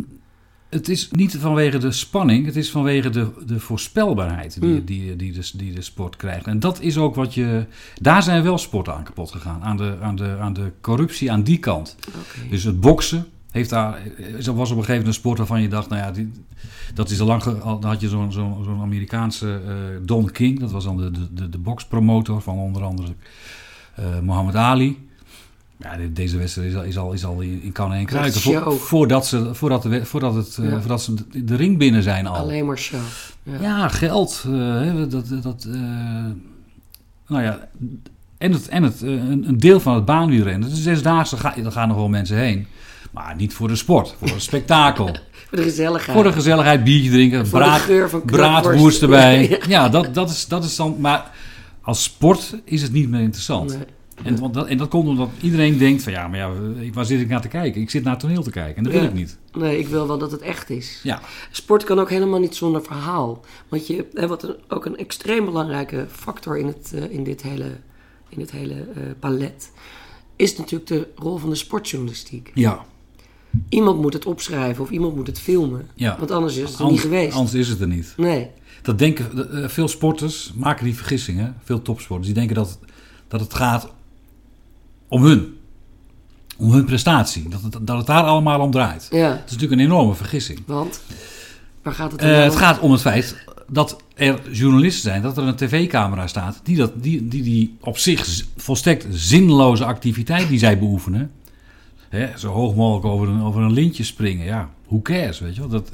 het is niet vanwege de spanning, het is vanwege de, de voorspelbaarheid die,
Hmm.
die, die, de, die de sport krijgt. En dat is ook wat je. Daar zijn wel sporten aan kapot gegaan. Aan de, aan de, aan de corruptie aan die kant. Dus het boksen, Heeft daar, was op een gegeven moment een sport waarvan je dacht, nou ja, die, dat is al lang. Dan had je zo'n zo'n zo'n Amerikaanse eh, Don King, dat was dan de, de, de, de boxpromotor van onder andere eh Muhammad Ali. Ja, de- deze wedstrijd is al, is al, is al in kannen en kruiken. voordat, ze, voordat, de, voordat, het, eh, voordat ze de, ring binnen zijn al.
Alleen maar show. Ja.
Ja, geld. dat, dat, nou ja, en, het, en het, een, een deel van het baanwielrennen. De zesdaagse, ga, daar gaan nog wel mensen heen. Maar niet voor de sport, voor een spektakel.
Voor de gezelligheid.
voor de gezelligheid, biertje drinken,
Voor de
braad,
geur van
braadworst erbij.
Ja.
Ja, dat, dat, is, dat is dan... Maar als sport is het niet meer interessant.
Nee.
En, want dat, en dat komt omdat iedereen denkt van... Ja, maar ja, waar zit ik naar te kijken? Ik zit naar toneel te kijken. En dat wil
Ja.
ik niet.
nee, ik wil wel dat het echt is.
Ja,
Sport kan ook helemaal niet zonder verhaal. Want je, hè, wat een, ook een extreem belangrijke factor in, het, eh, in dit hele, in dit hele eh, palet... is natuurlijk de rol van de sportjournalistiek.
ja.
Iemand moet het opschrijven of iemand moet het filmen.
Ja.
Want anders is het er
Anders-
niet geweest.
Anders is het er niet.
Nee.
Dat denken eh, veel sporters maken die vergissingen, veel topsporters, die denken dat, dat het gaat om hun. Om hun prestatie. Dat het, dat het daar allemaal om draait.
Ja,
Dat is natuurlijk een enorme vergissing.
want... Waar gaat het om?
Eh, het gaat om het feit dat er journalisten zijn, dat er een tv-camera staat, die, dat, die, die, die op zich volstrekt zinloze activiteit die zij beoefenen, hè, zo hoog mogelijk over een, over een lintje springen, ja, who cares, weet je wel. Dat,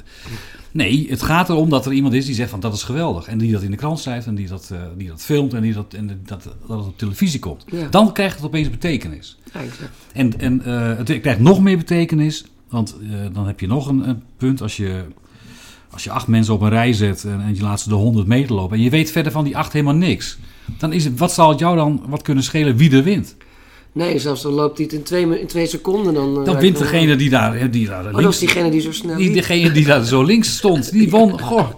nee, het gaat erom dat er iemand is die zegt van dat is geweldig. En die dat in de krant schrijft en die dat, eh, die dat filmt en, die dat, en dat, dat het op televisie komt.
Ja.
Dan krijgt het opeens betekenis.
Ja.
En, en eh, het krijgt nog meer betekenis, want eh, dan heb je nog een, een punt als je, als je acht mensen op een rij zet en, en je laat ze de 100 meter lopen en je weet verder van die acht helemaal niks. Dan is het, wat zal het jou dan wat kunnen schelen wie er wint?
Nee, zelfs dan loopt hij het in twee, in twee seconden. Dan, eh,
Dan wint degene die daar, hè, die daar
Oh, dat is
links,
diegene die zo snel
die, degene die daar zo links stond, die won. Goh.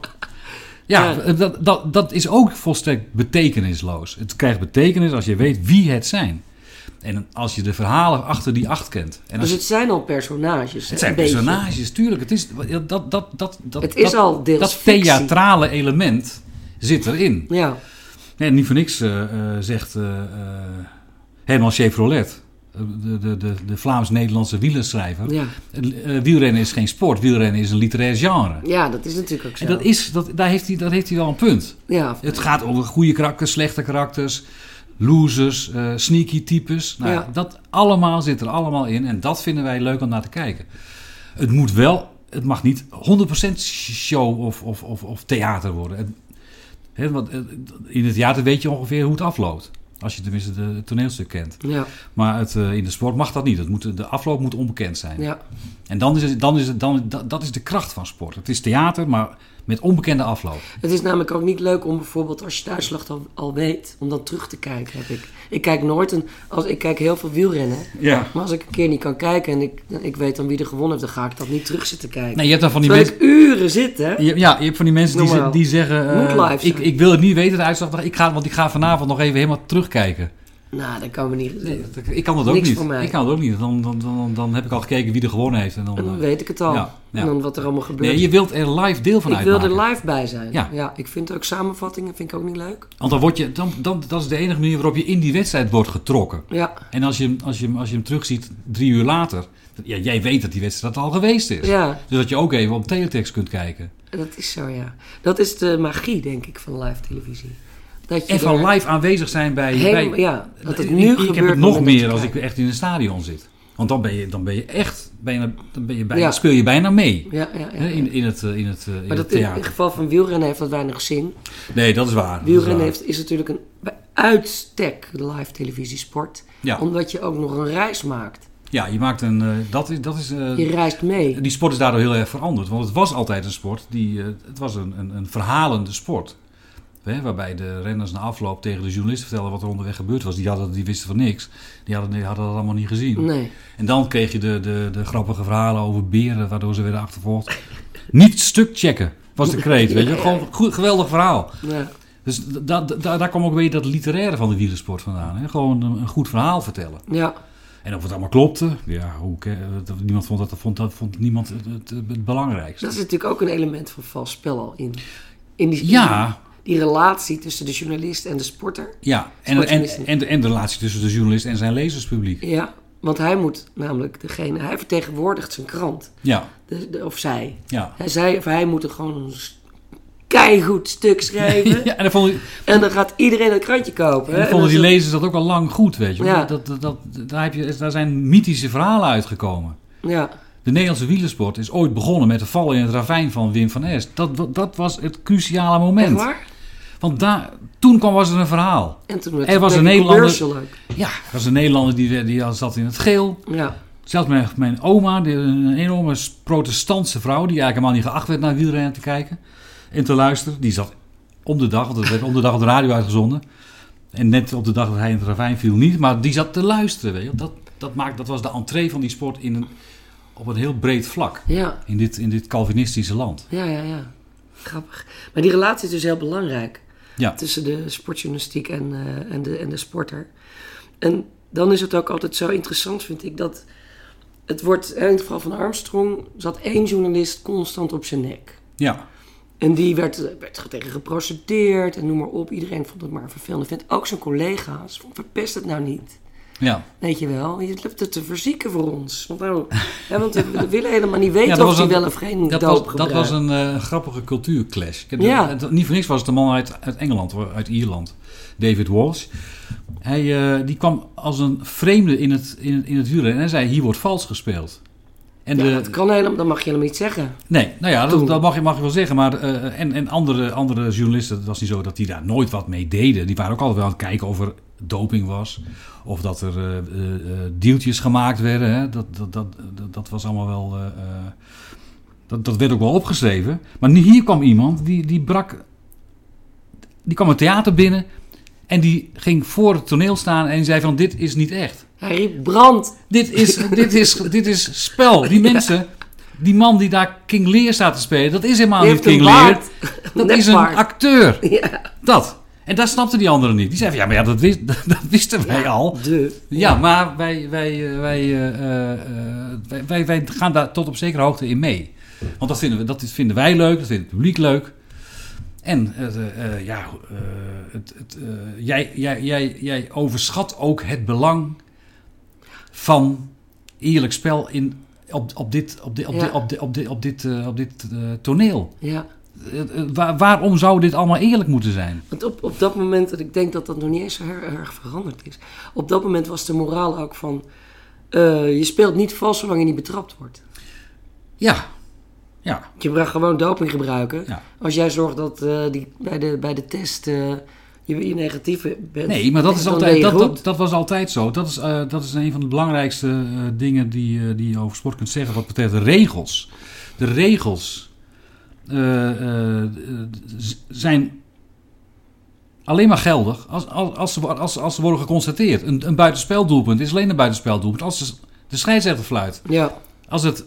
Ja,
Ja.
Dat, dat, dat is ook volstrekt betekenisloos. Het krijgt betekenis als je weet wie het zijn. En als je de verhalen achter die acht kent. En
Dus het zijn al personages.
Het
hè,
zijn
beetje.
personages, tuurlijk. Het, is, dat, dat, dat, dat,
Het is
dat-
al deels
Dat
fictie.
theatrale element zit erin.
Ja,
Nee, niet voor niks eh, eh, zegt eh, eh, Herman Chevrolet, eh, de, de, de, de Vlaams-Nederlandse wielerschrijver.
ja.
Eh, wielrennen is geen sport, wielrennen is een literair genre.
ja, dat is natuurlijk ook zo.
En dat is, dat, daar, heeft hij, dat heeft hij wel een punt.
Ja,
Het gaat over goede karakters, slechte karakters, losers, eh, sneaky types. Nou,
Ja.
Dat allemaal zit er allemaal in en dat vinden wij leuk om naar te kijken. Het moet wel, het mag niet 100% show of, of, of, of theater worden. Het- hè, want in het theater weet je ongeveer hoe het afloopt. Als je tenminste de- het toneelstuk kent.
ja,
Maar het, eh, in de sport mag dat niet. Moet, de afloop moet onbekend zijn.
ja.
En dan is het, dan is het, dan, dat, dat is de kracht van sport. Het is theater, maar met onbekende afloop.
Het is namelijk ook niet leuk om bijvoorbeeld als je de uitslag al, al weet, om dan terug te kijken. Heb ik. ik kijk nooit een, als ik kijk heel veel wielrennen.
Ja.
Maar als ik een keer niet kan kijken en ik, ik weet dan wie er gewonnen heeft, dan ga ik dat niet terug zitten kijken.
Nee, je hebt dan van die mensen.
ik uren zit, hè?
Je- Ja, je hebt van die mensen die, die zeggen... eh, ik, ik wil het niet weten, de uitslag. Ik ga, want ik ga vanavond nog even helemaal terugkijken.
Nou, dat kan me niet.
Ik kan dat ook
Niks
niet. Ik kan dat ook niet. Dan, dan, dan, dan heb ik al gekeken wie er gewonnen heeft. En dan,
En dan
eh,
weet ik het al.
Ja, ja.
En dan wat er allemaal gebeurt.
nee, je wilt er live deel van
ik wil
uitmaken.
er live bij zijn.
Ja.
ik vind ook samenvattingen vind ik ook niet leuk.
Want dan word je, dan, dan, dat is de enige manier waarop je in die wedstrijd wordt getrokken.
Ja,
En als je, hem- als je, hem- als je hem terugziet drie uur later... Ja, jij weet dat die wedstrijd al geweest is.
ja,
Dus dat je ook even op teletext kunt kijken.
dat is zo, ja. Dat is de magie, denk ik, van live televisie. Dat je
En van live aanwezig zijn bij...
helemaal-
bij
ja, dat het
Ik-
nu
ik,
gebeurt.
Ik heb het nog meer als ik echt in een stadion zit. Want dan ben je, dan ben je echt... Bijna, dan ben je bijna,
Ja.
speel je bijna mee.
Ja, ja,
In, in het, eh, in het, eh, in
maar
het
dat in,
theater.
geval van wielrennen heeft dat weinig zin.
Nee, dat is waar. is
Wielrennen
waar.
heeft, is natuurlijk een bij uitstek live televisiesport. Omdat je ook nog een reis maakt.
ja, je maakt een... eh, dat is... Dat is
Je reist mee.
die sport is daardoor heel erg veranderd. Want het was altijd een sport die... het was een, een, een verhalende sport. Hè, waarbij de renners na afloop tegen de journalisten vertelden wat er onderweg gebeurd was. Die, hadden, die wisten van niks. Die hadden, die hadden dat allemaal niet gezien.
Nee.
En dan kreeg je de, de, de grappige verhalen over beren, waardoor ze werden achtervolgd. Niet stuk checken, was de kreet, weet je. Gewoon een goed, geweldig verhaal.
Ja.
Dus da, da- daar kwam ook weer dat literaire van de wielersport vandaan. Hè? Gewoon een, een goed verhaal vertellen.
ja.
En of het allemaal klopte, ja, hoe, niemand vond dat, vond, dat vond niemand het, het, het belangrijkste.
Dat is natuurlijk ook een element van vals spel al in. In die,
Ja,
die relatie tussen de journalist en de sporter.
ja. En, en, en, de, en de relatie tussen de journalist en zijn lezerspubliek.
Ja, Want hij moet namelijk degene... Hij vertegenwoordigt zijn krant.
Ja,
De, de- of zij.
ja.
Hij, zij of hij moet er gewoon een keigoed stuk schrijven.
ja en dan vonden,
En dan gaat iedereen dat krantje kopen.
en dan vonden
En
die lezers dat ook al lang goed, weet je.
Ja.
Dat, dat, dat, daar, heb je, daar zijn mythische verhalen uitgekomen.
Ja,
De Nederlandse wielersport is ooit begonnen met de val in het ravijn van Wim van Est. Dat, dat was het cruciale moment.
waar?
Want daar, toen kwam was er een verhaal.
En toen werd
Er was
het
een Nederlander-
ook.
Ja, er was een Nederlander die, die al zat in het geel.
Ja,
Zelfs mijn, mijn oma, die, een enorme protestantse vrouw... die eigenlijk helemaal niet geacht werd naar wielrennen te kijken en te luisteren. Die zat om de dag, want het werd om de dag op de radio uitgezonden. En net op de dag dat hij in het ravijn viel niet. Maar die zat te luisteren, weet je. Dat, dat, maakt, dat was de entree van die sport in een, op een heel breed vlak.
ja,
In dit, in dit Calvinistische land.
ja, ja, ja. Grappig. Maar die relatie is dus heel belangrijk.
Ja,
tussen de sportjournalistiek en, eh, en, de, en de sporter. En dan is het ook altijd zo interessant, vind ik, dat het wordt, in het geval van Armstrong, zat één journalist constant op zijn nek.
ja,
En die werd, werd tegen geprocedeerd en noem maar op. Iedereen vond het maar een vervelende vent. Ook zijn collega's. Verpest het nou niet.
Ja.
Weet je wel, je loopt het te verzieken voor ons. Want, nou, want we, willen helemaal niet weten
Ja, dat
of hij
een-
wel of geen
Dat
doop
was, dat was een eh, grappige cultuurclash. Ik heb-
Ja.
het- niet voor niks was het een man uit, uit Engeland, uit Ierland. David Walsh. Hij eh, die kwam als een vreemde in het, in, het- in het. En hij zei, hier wordt vals gespeeld. En
Ja,
de,
dat kan helemaal, dat mag je helemaal niet zeggen.
Nee, nou ja, dat, dat mag, je, mag je wel zeggen. Maar, eh, en en andere, andere journalisten, het was niet zo dat die daar nooit wat mee deden. Die waren ook altijd wel aan het kijken of er doping was. Of dat er eh, deeltjes gemaakt werden. Hè. Dat, dat, dat, dat, dat was allemaal wel... dat, dat werd ook wel opgeschreven. Maar nu- hier kwam iemand die, die brak... Die kwam het theater binnen en die ging voor het toneel staan en zei van dit is niet echt.
Hij riep brand.
Dit is, dit is, dit is spel. Die mensen, die man die daar King Lear staat te spelen, dat is helemaal niet King Lear. Dat is een acteur.
Ja.
Dat. En dat snapten die anderen niet. Die zeiden van, ja, maar ja, dat, wist, dat wisten wij al.
De.
Ja, maar wij, wij, eh, wij, eh, eh, eh, wij, wij, wij gaan daar tot op zekere hoogte in mee. Want dat vinden, we, dat vinden wij leuk, dat vindt het publiek leuk. En ja, het, het, jij, jij, jij, jij overschat ook het belang van eerlijk spel in, op, op dit, op dit, op dit, op dit, op dit, op dit, op dit toneel.
Ja.
Waar- waarom zou dit allemaal eerlijk moeten zijn?
Want op, op dat moment, en ik denk dat dat nog niet eens zo heel erg veranderd is. Op dat moment was de moraal ook van... eh, je speelt niet vals zolang je niet betrapt wordt.
Ja, ja,
Je mag gewoon doping gebruiken.
ja.
Als jij zorgt dat eh, die, bij, de, bij de test eh, je, je negatief bent.
Nee, maar dat, is altijd, dat, dat, dat was altijd zo. Dat is, dat is een van de belangrijkste dingen die, die je over sport kunt zeggen wat betreft de regels. De regels zijn alleen maar geldig als, als, als, ze, als, als ze worden geconstateerd. Een, een buitenspeldoelpunt is alleen een buitenspeldoelpunt als de, de scheidsrechter fluit.
Ja,
Als het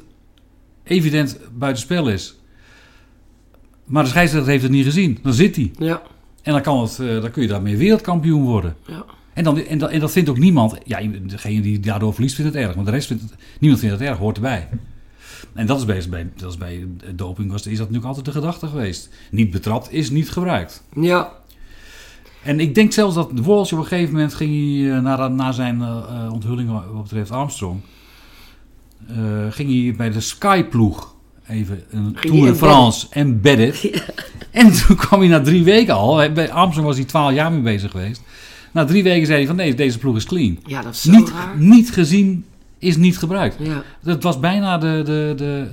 evident buitenspel is, maar de scheidsrechter heeft het niet gezien, dan zit hij.
ja,
En dan, kan het, eh, dan kun je daarmee wereldkampioen worden.
ja.
En, dan, en, dat, en dat vindt ook niemand. Ja, degene die daardoor verliest vindt het erg. Maar de rest vindt het. Niemand vindt het erg, hoort erbij. En dat is bij, bij, dat is bij doping was, is dat natuurlijk altijd de gedachte geweest. Niet betrapt is niet gebruikt.
Ja,
En ik denk zelfs dat Walsh op een gegeven moment ging hij, eh, na, na zijn eh, onthulling wat betreft Armstrong. ging hij bij de Sky-ploeg even een
Ging
Tour de France embedded. En toen kwam hij na drie weken al. Bij Armstrong was hij twaalf jaar mee bezig geweest. Na drie weken zei hij van nee, deze ploeg is clean.
ja, dat is zo
Niet,
raar.
niet gezien is niet gebruikt.
Ja,
Dat was bijna de, de, de,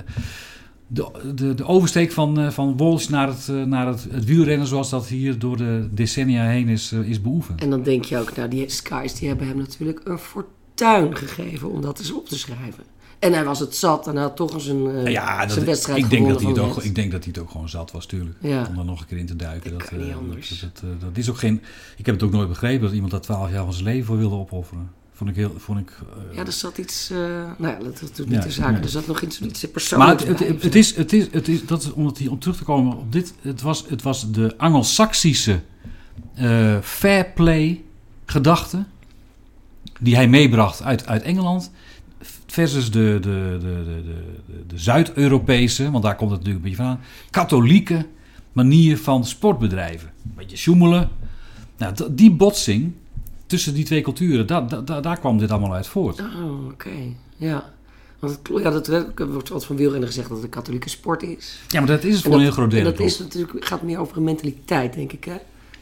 de, de, de oversteek van, eh, van Walsh naar, het, eh, naar het, het wielrennen zoals dat hier door de decennia heen is, eh, is beoefend.
en dan denk je ook, nou, die Skies die hebben hem natuurlijk een fortuin gegeven om dat eens op te schrijven. En hij was het zat en hij had toch eens een, eh,
ja, dat,
zijn wedstrijd
ik, denk dat hij het ook, ik denk dat hij het ook gewoon zat was, tuurlijk.
Ja.
Om er nog een keer in te duiken.
Dat
dat is ook geen, ik heb het ook nooit begrepen dat iemand daar twaalf jaar van zijn leven voor wilde opofferen. Vond ik heel. Vond ik, eh,
Ja, er zat iets, eh, nou ja, dat doet
Ja,
niet de zaken.
nee.
Er zat nog iets, iets
Maar
persoonlijks
het, het,
bij.
het, het is, het is, het is, dat is omdat hij, om terug te komen op dit, het was, het was de Angelsaksische eh fair play gedachte die hij meebracht uit, uit Engeland versus de, de, de, de, de, de, de Zuid-Europese, want daar komt het natuurlijk een beetje vandaan, katholieke manier van sportbedrijven. Een beetje sjoemelen. Nou, die botsing tussen die twee culturen, daar, kwam dit allemaal uit voort.
Oh, oké. Ja. Want het, ja, dat er wordt wat van wielrennen gezegd dat het een katholieke sport is.
Ja, maar dat is het
En
voor een
dat,
heel groot deel.
en dat is natuurlijk, gaat meer over een mentaliteit, denk ik, hè?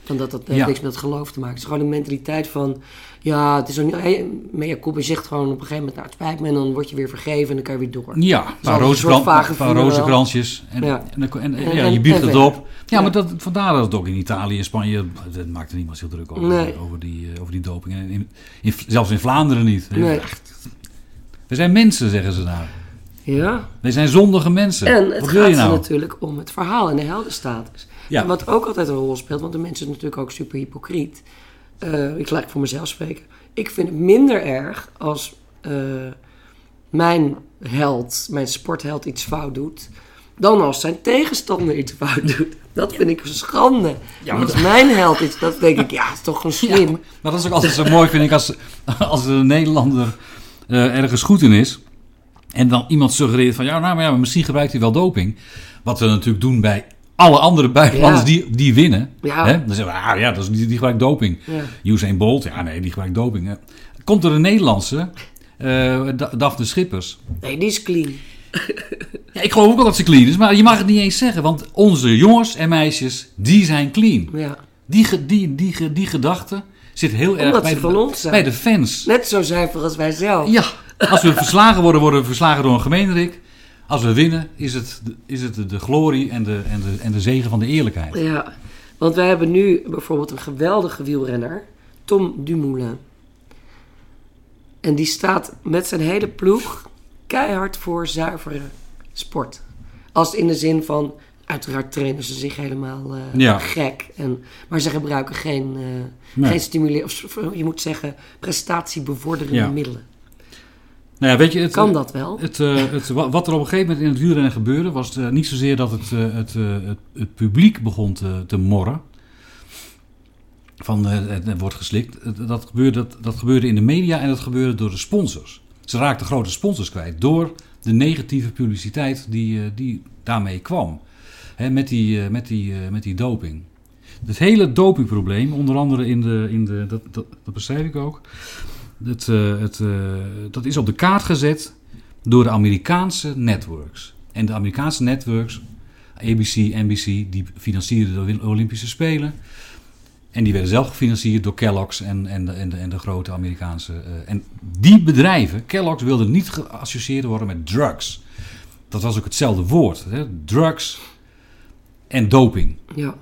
Dan dat dat
Ja.
niks met het geloof te maken. Het is gewoon een mentaliteit van... Ja, het is niet... Hey, Mea culpa zegt gewoon op een gegeven moment... Nou, het spijt me en dan word je weer vergeven en dan kan je weer door.
Ja, een paar,
een vage
een paar rozenkransjes. En,
Ja.
en, en, en-
En-
ja, je biecht
en
het op. Ja,
Ja.
maar dat, vandaar dat het ook in Italië en Spanje... Dat maakt er niemand zich druk over,
Nee.
over, die, eh, over die doping. En in, in, zelfs in Vlaanderen niet.
Nee.
We zijn mensen, zeggen ze daar.
Ja.
Wij zijn zondige mensen.
En het
Wat wil
gaat
je nou?
natuurlijk om het verhaal en de heldenstatus.
Ja.
En wat ook altijd een rol speelt, want de mensen zijn natuurlijk ook super hypocriet. Eh, ik laat voor mezelf spreken. Ik vind het minder erg als eh, mijn held, mijn sportheld iets fout doet, dan als zijn tegenstander iets fout doet. Dat vind ik een schande.
Ja, maar
als mijn held iets, dat denk ik, ja, is toch gewoon slim.
Ja, maar dat is ook altijd zo mooi, vind ik, als, als een Nederlander eh, ergens goed in is. En dan iemand suggereert van, ja, nou, maar ja, maar misschien gebruikt hij wel doping. Wat we natuurlijk doen bij alle andere buitenlanders
Ja.
die, die winnen.
Ja.
Hè? Dan zeggen we, ah ja, dat is, die, die gebruikt doping.
Ja.
Usain Bolt, ja nee, die gebruikt doping. hè. Komt er een Nederlandse, eh Da- Daphne Schippers.
Nee, die is clean.
Ja, ik geloof ook wel dat ze clean is, maar je mag het niet eens zeggen. Want onze jongens en meisjes, die zijn clean.
Ja.
Die, die, die, die gedachte zit heel erg bij de,
van ons zijn.
bij de fans.
Net zo zuiver als wij zelf.
Ja, als we verslagen worden, worden we verslagen door een gemeenrik. Als we winnen, is het, de- is het de, de glorie en de, en, de, en de zegen van de eerlijkheid.
Ja, want wij hebben nu bijvoorbeeld een geweldige wielrenner, Tom Dumoulin. En die staat met zijn hele ploeg keihard voor zuivere sport. Als in de zin van, uiteraard trainen ze zich helemaal eh,
Ja.
gek. En, maar ze gebruiken geen,
Nee.
geen stimuleer, of je moet zeggen, prestatiebevorderende
Ja.
middelen.
Nou ja, weet je, het,
Kan dat wel?
Het, eh, het, wa- wat er op een gegeven moment in het wielrennen gebeurde, was eh, niet zozeer dat het, eh, het, het, publiek begon te, te morren. Van het, wordt geslikt. Dat, gebeurde, dat, dat gebeurde in de media en dat gebeurde door de sponsors. Ze raakten grote sponsors kwijt door de negatieve publiciteit die, die daarmee kwam. Hè, met, die, met, die, met die doping. Het hele dopingprobleem, onder andere in de, in de dat, dat, dat beschrijf ik ook. Het, eh, het, eh, dat is op de kaart gezet door de Amerikaanse networks. En de Amerikaanse networks, ABC, NBC, die financierden de Olympische Spelen. En die werden zelf gefinancierd door Kellogg's en, en, de, en, de, en de grote Amerikaanse. eh, en die bedrijven, Kellogg's wilde niet geassocieerd worden met drugs. Dat was ook hetzelfde woord. Hè? Drugs en doping.
Ja.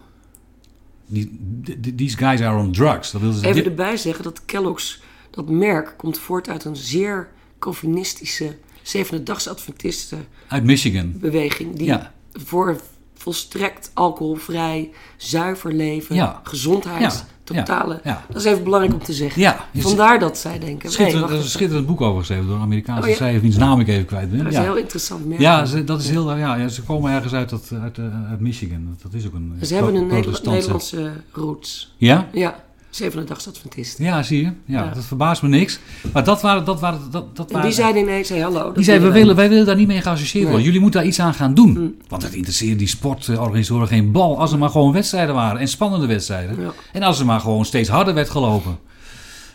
Die, these guys are on drugs. Dat wilden ze
Even erbij zeggen dat Kellogg's, dat merk, komt voort uit een zeer Calvinistische, zevende-dags Adventisten
uit Michigan.
beweging. Die
Ja.
voor volstrekt alcoholvrij, zuiver leven,
Ja.
gezondheid,
Ja.
totale.
Ja.
Dat is even belangrijk om te zeggen.
Ja, is-
Vandaar dat zij denken.
Schitterend, er is een schitterend boek over geschreven door een Amerikaanse
Oh, ja?
schrijver, wiens naam ik even kwijt ben.
Dat is heel interessant merk.
ja ze, dat is heel, ja, ja, ze komen ergens uit, dat, uit, eh, uit Michigan. Dat, dat is ook een
Ze hebben een Nederlandse roots.
Ja?
Ja, zevende-dags Adventisten.
Ja, zie je. Ja,
Ja.
dat verbaast me niks. Maar dat waren... Dat waren, dat, dat
En
waren
die zeiden ineens, hey, hallo.
die zei, we
wij
willen, wij willen daar niet mee geassocieerd
Nee.
worden. Jullie moeten daar iets aan gaan doen.
Mm.
Want het interesseert die sportorganisatoren geen bal. Als er maar gewoon wedstrijden waren. En spannende wedstrijden.
Ja.
En als er maar gewoon steeds harder werd gelopen.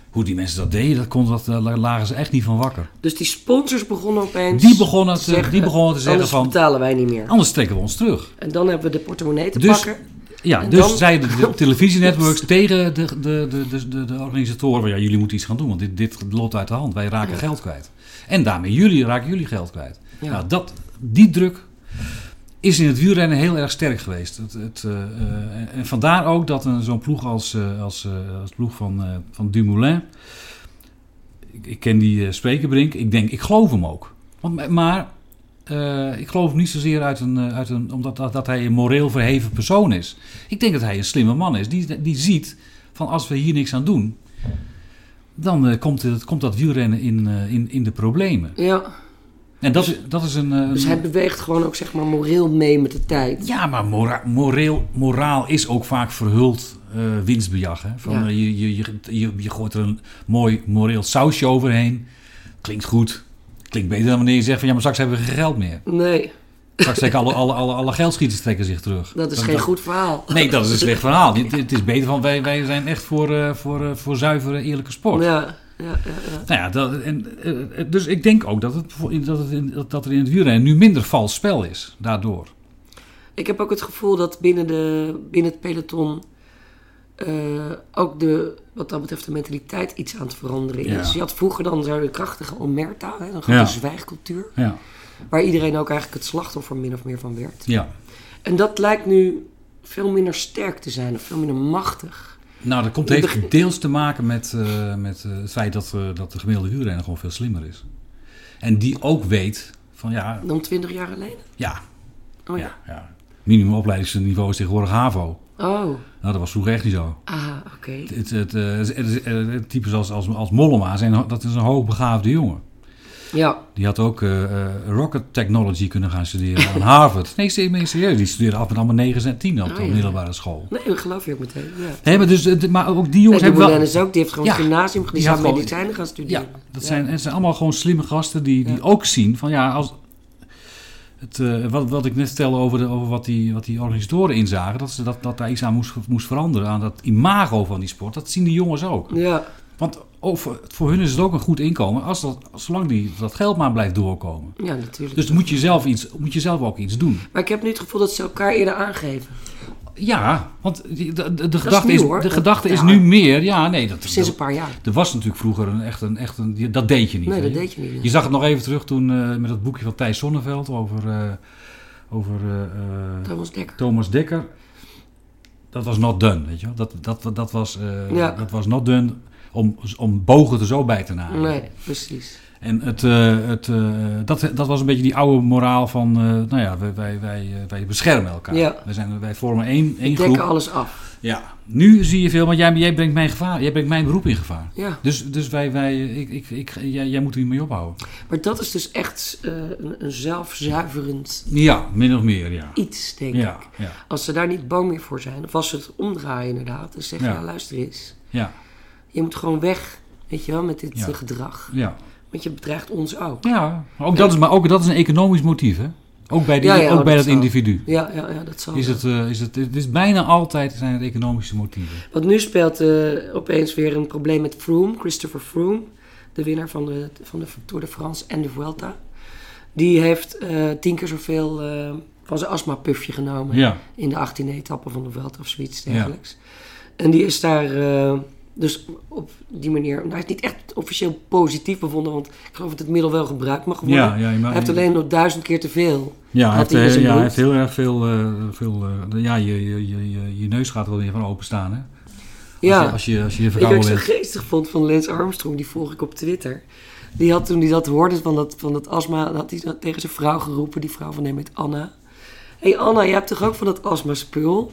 Hoe die mensen dat deden, dat, kon, dat eh, lagen ze echt niet van wakker.
Dus die sponsors begonnen opeens
Die begonnen te,
zeggen,
die begonnen te zeggen
anders
van...
betalen wij niet meer.
Anders trekken we ons terug.
En dan hebben we de portemonnee te
Dus-
pakken.
Ja,
En
dus
dan-
zeiden de, televisienetworks tegen de, de, de, de, de, organisatoren... Ja, jullie moeten iets gaan doen, want dit, dit loopt uit de hand. Wij raken
Ja.
geld kwijt. En daarmee jullie raken jullie geld kwijt.
Ja.
Nou, dat, die druk is in het wielrennen heel erg sterk geweest. Het, het, eh, eh, en vandaar ook dat een, zo'n ploeg als, eh, als, als ploeg van, van Dumoulin... Ik, ik ken die Sprekerbrink. Ik denk, ik geloof hem ook. Want, maar uh, ik geloof niet zozeer uit een, uh, uit een, omdat dat, dat hij een moreel verheven persoon is. Ik denk dat hij een slimme man is. Die, die ziet van als we hier niks aan doen, dan uh, komt, het, komt dat wielrennen in, in, in de problemen.
Ja.
En dat, dat is een, een,
Dus hij beweegt gewoon ook zeg maar moreel mee met de tijd.
Ja, maar mora moreel, moraal is ook vaak verhuld winstbejag. Hè? Van, ja. je, je, je, je gooit er een mooi moreel sausje overheen. Klinkt goed. Klinkt beter dan wanneer je zegt van ja, maar straks hebben we geen geld meer.
Nee.
Straks trekken alle, alle, alle, alle geldschieters trekken zich terug.
Dat is
Dan-
geen goed verhaal.
Nee, dat is een slecht verhaal. Het, het is beter van, wij, wij zijn echt voor, eh, voor, eh, voor zuivere, eerlijke sport.
Ja, ja, ja, ja.
Nou ja, dat, en, eh, dus ik denk ook dat, het, dat, het in, dat er in het wielrennen nu minder vals spel is, daardoor.
Ik heb ook het gevoel dat binnen, de, binnen het peloton eh, ook de, wat dat betreft de mentaliteit iets aan het veranderen
Ja.
is. Je had vroeger dan zo'n krachtige omerta, hè, een grote
Ja.
zwijgcultuur,
Ja,
waar iedereen ook eigenlijk het slachtoffer min of meer van werd.
ja.
En dat lijkt nu veel minder sterk te zijn of veel minder machtig.
Nou, dat komt, heeft deels te maken met, eh, met eh, het feit dat, dat de gemiddelde huurrenner gewoon veel slimmer is. En die ook weet van ja,
Dan twintig jaar geleden.
ja,
Oh ja.
ja, ja. minimumopleidingsniveau is tegenwoordig HAVO.
Oh,
Nou, dat was vroeger echt niet zo.
ah, oké.
Het, het, eh, het, het, het, het types als, als, als Mollema, zijn, dat is een hoogbegaafde jongen.
Ja,
Die had ook eh, eh, rocket technology kunnen gaan studeren aan Harvard. Nee, se- nee, serieus. Die studeerde af en toe allemaal 9 en 10 op
Oh,
de
ja.
middelbare school.
nee, dat geloof je ook meteen. Ja.
Nee, maar, dus, maar ook die jongens hebben wel...
Is ook, die heeft gewoon
Ja,
gymnasium, die,
die gewoon-
medicijnen gaan studeren.
Ja, dat zijn, het zijn allemaal gewoon slimme gasten die, die ook zien van ja, als het, eh, wat, wat ik net vertelde over, de, over wat, die, wat die organisatoren inzagen, dat, ze, dat, dat daar iets aan moest, moest veranderen, aan dat imago van die sport, dat zien die jongens ook.
Ja,
Want over, voor hun is het ook een goed inkomen, als dat, zolang die, dat geld maar blijft doorkomen.
ja, natuurlijk.
Dus moet je, zelf iets, moet je zelf ook iets doen.
Maar ik heb nu het gevoel dat ze elkaar eerder aangeven.
Ja, want de, de, de
is
gedachte,
nieuw,
is, de gedachte is nu meer, ja nee, dat,
Sinds een paar jaar.
er was natuurlijk vroeger een, echt een, echt een, dat deed je niet.
Nee, dat
je.
deed je niet.
Je zag het nog even terug toen eh, met dat boekje van Thijs Sonneveld over, eh, over eh,
Thomas Dekker.
Thomas Dekker. Dat was not done, weet je wel. Dat, dat, dat, was,
Ja.
dat was not done om, om bogen er zo bij te naaien.
Nee, precies.
En het, eh, het, eh, dat, dat was een beetje die oude moraal van, eh, nou ja, wij, wij, wij, wij beschermen elkaar.
Ja.
Wij, zijn, wij vormen één, één
Dekken
groep.
alles af.
Ja, nu zie je veel, want jij, jij brengt mijn gevaar, jij brengt mijn beroep in gevaar.
Ja,
Dus, dus wij, wij, ik, ik, ik, jij, jij moet er mee ophouden.
maar dat is dus echt een, een zelfzuiverend
Ja, min of meer, ja.
iets, denk
Ja,
ik.
ja,
Als ze daar niet bang meer voor zijn, of als ze het omdraaien inderdaad, dan zeggen
Ja.
ja. luister eens,
ja,
je moet gewoon weg, weet je wel, met dit
Ja.
gedrag.
ja.
Want je bedreigt ons ook.
Ja, maar ook, dat is, maar ook dat is een economisch motief, hè? Ook bij, die,
Ja, ja,
ook bij
dat
dat
wel.
individu.
Ja, ja, ja dat zal
Is het, eh, is het, het is bijna altijd zijn het economische motieven.
Want nu speelt eh, opeens weer een probleem met Froome, Christopher Froome, de winnaar van de, van de Tour de France en de Vuelta. Die heeft eh, tien keer zoveel van zijn astma-pufje genomen
Ja,
in de 18e etappe van de Vuelta of zoiets dergelijks. En die is daar dus op die manier, nou, hij is niet echt officieel positief bevonden, want ik geloof dat het middel wel gebruikt mag worden.
ja, ja, je mag-
Hij heeft alleen nog duizend keer te veel.
ja, heeft,
hij in
eh, ja, hij heeft heel erg veel, eh, veel eh, ja, je, je, je, je, je neus gaat wel weer van openstaan, hè?
Ja.
Als je, als je, als je
je ik zo
bent.
geestig vond van Lance Armstrong? Die volg ik op Twitter. Die had toen hij dat hoorde van dat, van dat astma, had hij tegen zijn vrouw geroepen. Die vrouw van hem heet Anna. Hé hey Anna, jij hebt toch ook van dat astma-spul?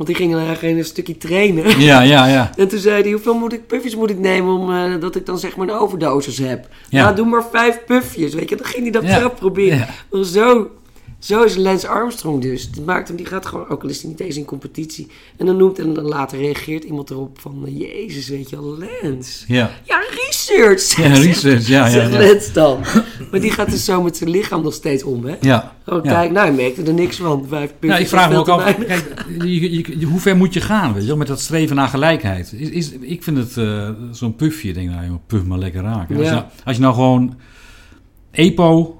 Want die ging eigenlijk een stukje trainen.
Ja, ja, ja.
En toen zei hij, hoeveel moet ik, puffjes moet ik nemen om eh, dat ik dan zeg maar een overdosis heb?
Ja.
Ja, doe maar vijf puffjes, weet je. Dan ging hij dat
Ja.
proberen.
Ja.
Maar zo, zo is Lance Armstrong dus. Dat maakt hem, die gaat gewoon, ook al is hij niet eens in competitie. En dan noemt en dan later reageert iemand erop van, eh, jezus, weet je wel, Lance.
Ja,
Ja, research.
ja research, ja, ja.
Lance dan. Maar die gaat dus zo met zijn lichaam nog steeds om, hè.
Ja,
Oh,
Ja.
kijk, nou, hij merkte er niks van. Vijf puffjes
Ja, ik vraag me ook af,
weinig.
kijk, je, je, je- hoe ver moet je gaan, weet je wel, met dat streven naar gelijkheid? Is, is, ik vind het eh, zo'n puffje, ik denk nou, joh, puff maar lekker raken. Als, je, nou- als je nou gewoon EPO,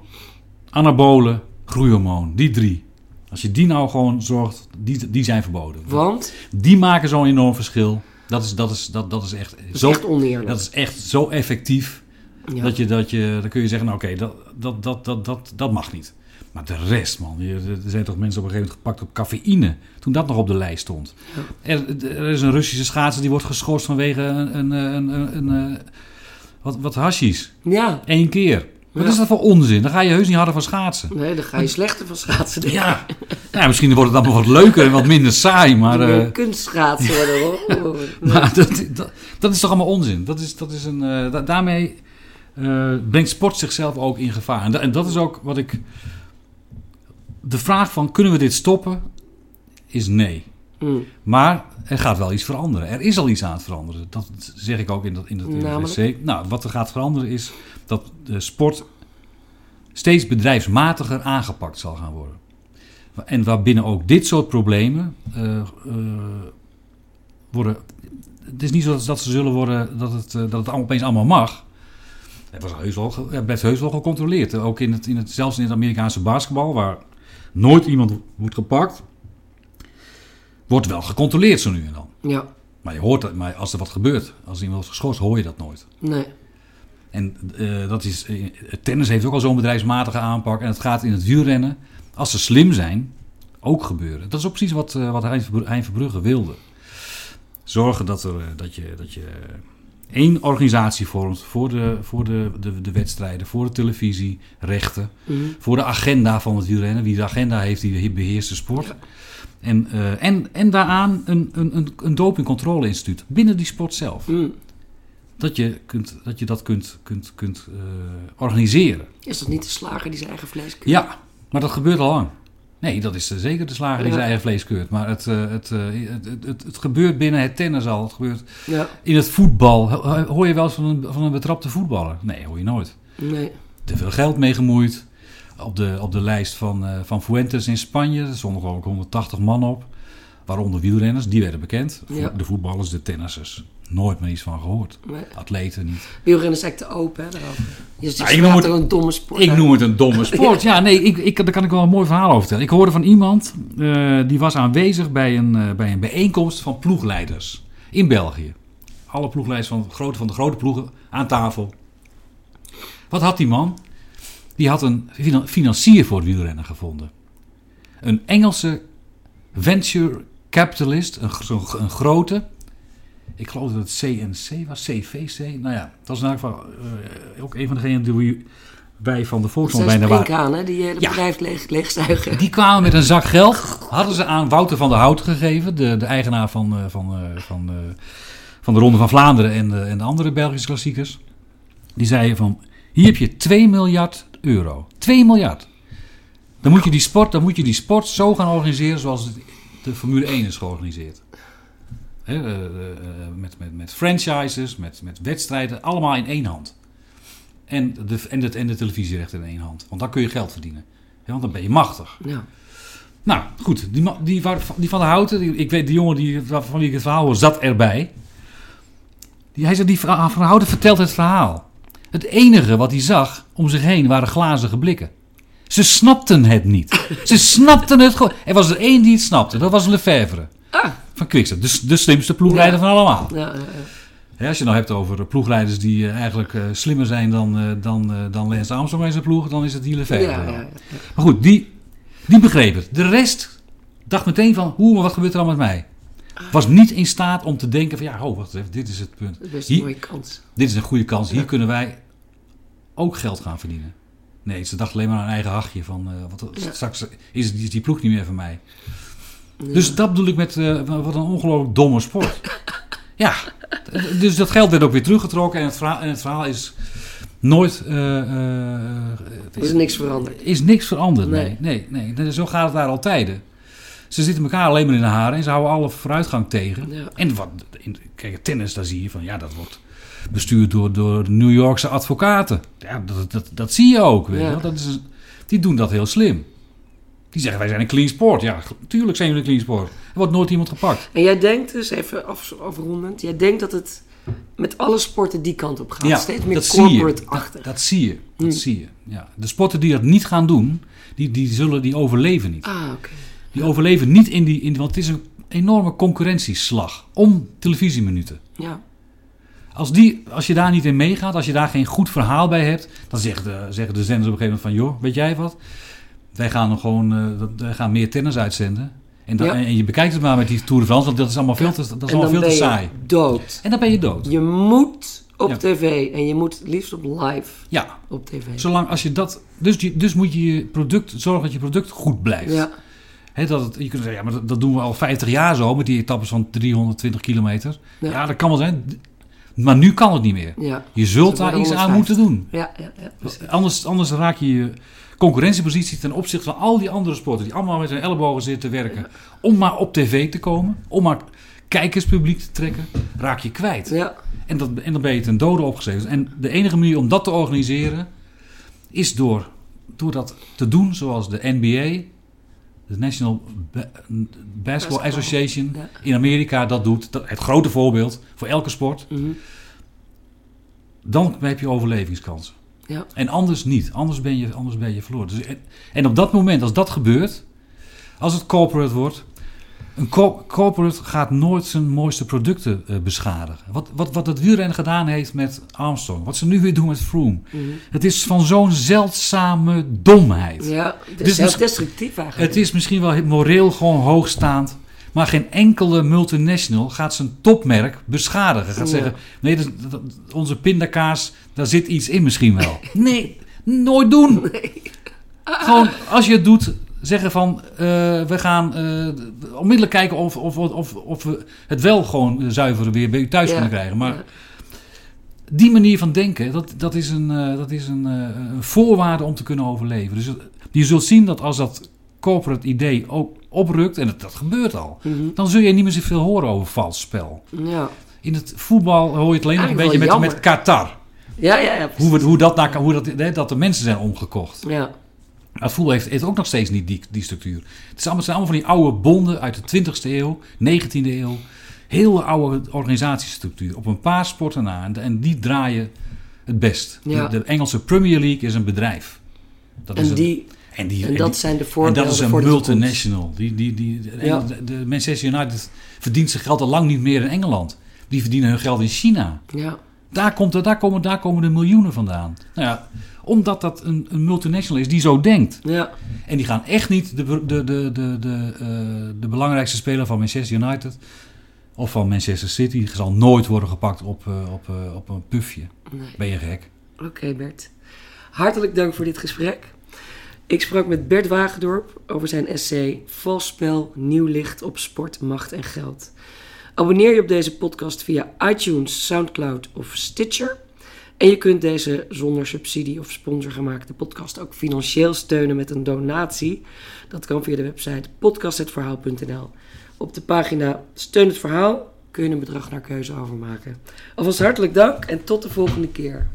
anabolen, groeihormoon, die drie. Als je die nou gewoon zorgt, die, die zijn verboden.
Want,
Die maken zo'n enorm verschil. Dat is, dat is, dat, dat is echt
dat is
zo,
echt oneerlijk.
dat is echt zo effectief.
Ja.
Dat je, dat je, dan kun je zeggen, nou, oké, dat, dat, dat, dat, dat, dat mag niet. Maar de rest, man. Er zijn toch mensen op een gegeven moment gepakt op cafeïne. Toen dat nog op de lijst stond. Er, er is een Russische schaatser die wordt geschorst vanwege een, een, een, een, wat, wat hashies.
ja,
Eén keer. Wat
Ja.
is dat voor onzin? Dan ga je heus niet harder van schaatsen.
nee, dan ga je slechter van schaatsen. denk ik.
Ja. Nou, misschien wordt het dan wat leuker en wat minder saai. Maar, eh,
kunstschaatsen worden, hoor.
maar dat, dat, dat is toch allemaal onzin. Dat is, dat is een, eh, da- daarmee eh, brengt sport zichzelf ook in gevaar. En, da- en dat is ook wat ik... De vraag van, kunnen we dit stoppen? Is nee.
Hmm.
Maar er gaat wel iets veranderen. Er is al iets aan het veranderen. Dat zeg ik ook in, dat, in, dat. Nou, wat er gaat veranderen is dat de sport steeds bedrijfsmatiger aangepakt zal gaan worden. En waarbinnen ook dit soort problemen eh, eh, worden. Het is niet zo dat, ze zullen worden dat het, eh, dat het allemaal, opeens allemaal mag. Het was heus wel, werd heus wel gecontroleerd. Ook in het, in het, zelfs in het Amerikaanse basketbal, waar nooit iemand wordt gepakt, wordt wel gecontroleerd zo nu en dan.
Ja,
Maar je hoort dat, maar als er wat gebeurt, als iemand wordt geschorst, hoor je dat nooit.
nee.
En eh, dat is, eh, tennis heeft ook al zo'n bedrijfsmatige aanpak. En het gaat in het wielrennen, als ze slim zijn, ook gebeuren. Dat is ook precies wat, eh, wat Hein Verbru- Hein Verbrugge wilde. Zorgen dat, er, dat je, dat je één organisatie vormt voor, de, voor de, de, de wedstrijden, voor de televisierechten,
Mhm.
voor de agenda van het wielrennen. Wie de agenda heeft, die beheerst de sport. En, en, en daaraan een, een, een, een dopingcontrole-instituut binnen die sport zelf.
Mm.
Dat je, kunt, dat, je dat kunt, kunt, kunt eh, organiseren.
Is dat niet de slager die zijn eigen vlees keurt?
Ja, maar dat gebeurt al lang. Nee, dat is eh, zeker de slager die zijn eigen vlees keurt. Maar het, eh, het, het, het, het, gebeurt binnen het tennis al. Het gebeurt
Ja,
in het voetbal. Ho- Hoor je wel eens van een, van een betrapte voetballer? Nee, hoor je nooit.
nee.
Te veel geld mee gemoeid. Op de, op de lijst van, van Fuentes in Spanje. Er stonden geloof ik 180 man op. Waaronder wielrenners, die werden bekend. De voetballers, de tennissers. Nooit meer iets van gehoord.
nee.
Atleten niet.
Wielrennen is echt te open, hè, daarover. Je
Nou, ik noem
het een domme sport.
Ik
hè?
noem het een domme sport. Ja, nee, ik, ik, daar kan ik wel een mooi verhaal over vertellen. Ik hoorde van iemand, eh, die was aanwezig bij een, eh, bij een bijeenkomst van ploegleiders in België. Alle ploegleiders van, grote, van de grote ploegen aan tafel. Wat had die man? Die had een finan- financier voor het wielrennen gevonden. Een Engelse venture capitalist, een, een grote. Ik geloof dat het CNC was, CVC. Nou ja, dat was in elk geval eh, ook een van degenen die wij van de
zijn
bijna waren.
die hele
Ja.
bedrijf leeg, leegzuigen.
Die kwamen met een zak geld, hadden ze aan Wouter van der Hout gegeven, de, de eigenaar van, eh, van, eh, van, van de Ronde van Vlaanderen en de, en de andere Belgische klassiekers. Die zeiden van, hier heb je 2 miljard euro. 2 miljard. Dan moet je die sport, dan moet je die sport zo gaan organiseren zoals de Formule 1 is georganiseerd. Eh, eh, eh, met, met, met franchises, met, met wedstrijden, allemaal in één hand. En de, en, de, en de televisierechten in één hand. Want dan kun je geld verdienen. Want dan ben je machtig.
Ja.
Nou, goed. Die, die, die van de Houten, die, ik weet, die jongen die, van wie ik het verhaal hoor, zat erbij. Die, hij zei, die Van Houten vertelt het verhaal. Het enige wat hij zag om zich heen waren glazige blikken. Ze snapten het niet. Ze snapten het gewoon. Er was er één die het snapte. Dat was Lefevre.
Ah,
Van Quickstep. Dus de slimste ploegleider van allemaal.
ja, ja, ja.
Hè, als je nou hebt over ploegleiders die eh, eigenlijk eh, slimmer zijn dan, eh, dan, dan Lance Armstrong en zijn ploeg, dan is het die Lefevre.
Ja, ja, ja.
Maar goed, die, die begreep het. De rest dacht meteen van, hoe, wat gebeurt er dan met mij? Was niet in staat om te denken van, ja, oh, wacht even, dit is het punt.
Dat is een
Hier,
mooie kans.
dit is een goede kans, hier kunnen wij ook geld gaan verdienen. Nee, ze dacht alleen maar aan eigen hachje van, wat, straks is die, die ploeg niet meer van mij.
Ja.
Dus dat bedoel ik met, eh, wat een ongelooflijk domme sport. ja, dus dat geld werd ook weer teruggetrokken en het verhaal, en het verhaal is nooit... eh, eh,
is niks veranderd.
is niks veranderd. Nee,
Nee.
nee, nee. Zo gaat het daar altijd. Ze zitten elkaar alleen maar in de haren en ze houden alle vooruitgang tegen.
Ja.
En wat, in, kijk, tennis, daar zie je van, ja, dat wordt bestuurd door, door New Yorkse advocaten. Ja, dat, dat, dat zie je ook. Weet
Ja.
Dat is, die doen dat heel slim. Die zeggen, wij zijn een clean sport. Ja, tuurlijk zijn we een clean sport. Er wordt nooit iemand gepakt.
En jij denkt dus, even af, afrondend, jij denkt dat het met alle sporten die kant op gaat.
Ja,
Steeds meer
dat zie je.
corporate-achtig.
Dat zie je. Dat
Hmm.
zie je. Ja. De sporten die dat niet gaan doen, die, die, zullen, die overleven niet.
Ah, oké.
Die overleven niet in die... In, want het is een enorme concurrentieslag om televisieminuten.
Ja.
Als, die, als je daar niet in meegaat, als je daar geen goed verhaal bij hebt... dan de, zeggen de zenders op een gegeven moment van... joh, weet jij wat? Wij gaan nog gewoon eh, wij gaan meer tennis uitzenden. En, dan,
Ja.
en je bekijkt het maar met die Tour de France... want dat is allemaal veel te, dat is allemaal veel te saai.
dood.
En dan ben je dood.
Je moet op
Ja.
tv en je moet het liefst op live
Ja,
op tv.
zolang als je dat... Dus, je, dus moet je je product, zorgen dat je product goed blijft.
Ja,
dat het, je kunt zeggen, ja, maar dat, dat doen we al 50 jaar zo... met die etappes van 320 kilometer.
Ja.
Ja, dat kan wel zijn. Maar nu kan het niet meer.
ja,
Je zult daar iets aan
150.
moeten doen.
ja, ja. ja precies.
Anders, anders raak je je concurrentiepositie ten opzichte van al die andere sporten... die allemaal met hun ellebogen zitten te werken... om maar op tv te komen, om maar kijkerspubliek te trekken... raak je kwijt.
Ja,
En, dat, en dan ben je ten dode opgeschreven. En de enige manier om dat te organiseren... is door door dat te doen zoals de NBA, de National Ba- Basketball Association
ja.
in Amerika dat doet, dat, het grote voorbeeld voor elke sport,
Mhm.
dan heb je overlevingskansen.
Ja.
En anders niet. Anders ben je, anders ben je verloren. Dus, en, en op dat moment, als dat gebeurt, als het corporate wordt, een co- corporate gaat nooit zijn mooiste producten eh, beschadigen. Wat, wat, wat het wielrennen gedaan heeft met Armstrong, wat ze nu weer doen met Froome.
Mhm.
Het is van zo'n zeldzame domheid.
Ja, het is
Dus
zelf
mis-
destructief eigenlijk.
Het is misschien wel moreel gewoon hoogstaand. Maar geen enkele multinational gaat zijn topmerk beschadigen. Gaat zeggen, nee, dat, dat- onze pindakaas, daar zit iets in misschien wel. Nee, nooit doen. Gewoon, als je het doet, zeggen van... eh, we gaan eh, onmiddellijk kijken of, of, of, of we het wel gewoon zuiver weer bij u thuis
Ja,
kunnen krijgen. Maar
ja.
die manier van denken, dat, dat is, een, eh, dat is een, een voorwaarde om te kunnen overleven. Dus je zult zien dat als dat corporate idee ook oprukt, en dat, dat gebeurt al,
Mhm.
dan zul je niet meer zoveel horen over vals spel.
Ja.
In het voetbal hoor je het alleen nog een beetje met, met Qatar.
Ja, ja, ja.
Hoe, hoe, dat, daar- hoe dat, hè, dat de mensen zijn omgekocht.
Ja.
Het voetbal heeft, heeft ook nog steeds niet die, die structuur. Het, is allemaal, het zijn allemaal van die oude bonden uit de 20e eeuw, 19e eeuw. Heel oude organisatiestructuur. Op een paar sporten na. En, en die draaien het best.
Ja.
De, de Engelse Premier League is een bedrijf. Dat is
En,
een-
die,
en, die,
en
en
dat
die-
zijn de
en
voorbeelden
dat is een
voor
multinational. Die, die, die,
Ja.
de, de Manchester United verdient zijn geld al lang niet meer in Engeland. Die verdienen hun geld in China.
Ja.
Daar, komt, er- daar, komen, daar komen de miljoenen vandaan. Nou ja, omdat dat een, een multinational is die zo denkt.
Ja.
En die gaan echt niet de, de, de, de, de, eh, de belangrijkste speler van Manchester United of van Manchester City die zal nooit worden gepakt op, eh, op, eh, op een pufje.
Nee.
Ben je gek?
Oké, Bert. Hartelijk dank voor dit gesprek. Ik sprak met Bert Wagendorp over zijn essay Vals spel, nieuw licht op sport, macht en geld. Abonneer je op deze podcast via iTunes, Soundcloud of Stitcher. En je kunt deze zonder subsidie of sponsor gemaakte podcast ook financieel steunen met een donatie. Dat kan via de website podcasthetverhaal.nl. Op de pagina Steun het verhaal kun je een bedrag naar keuze overmaken. Alvast hartelijk dank en tot de volgende keer.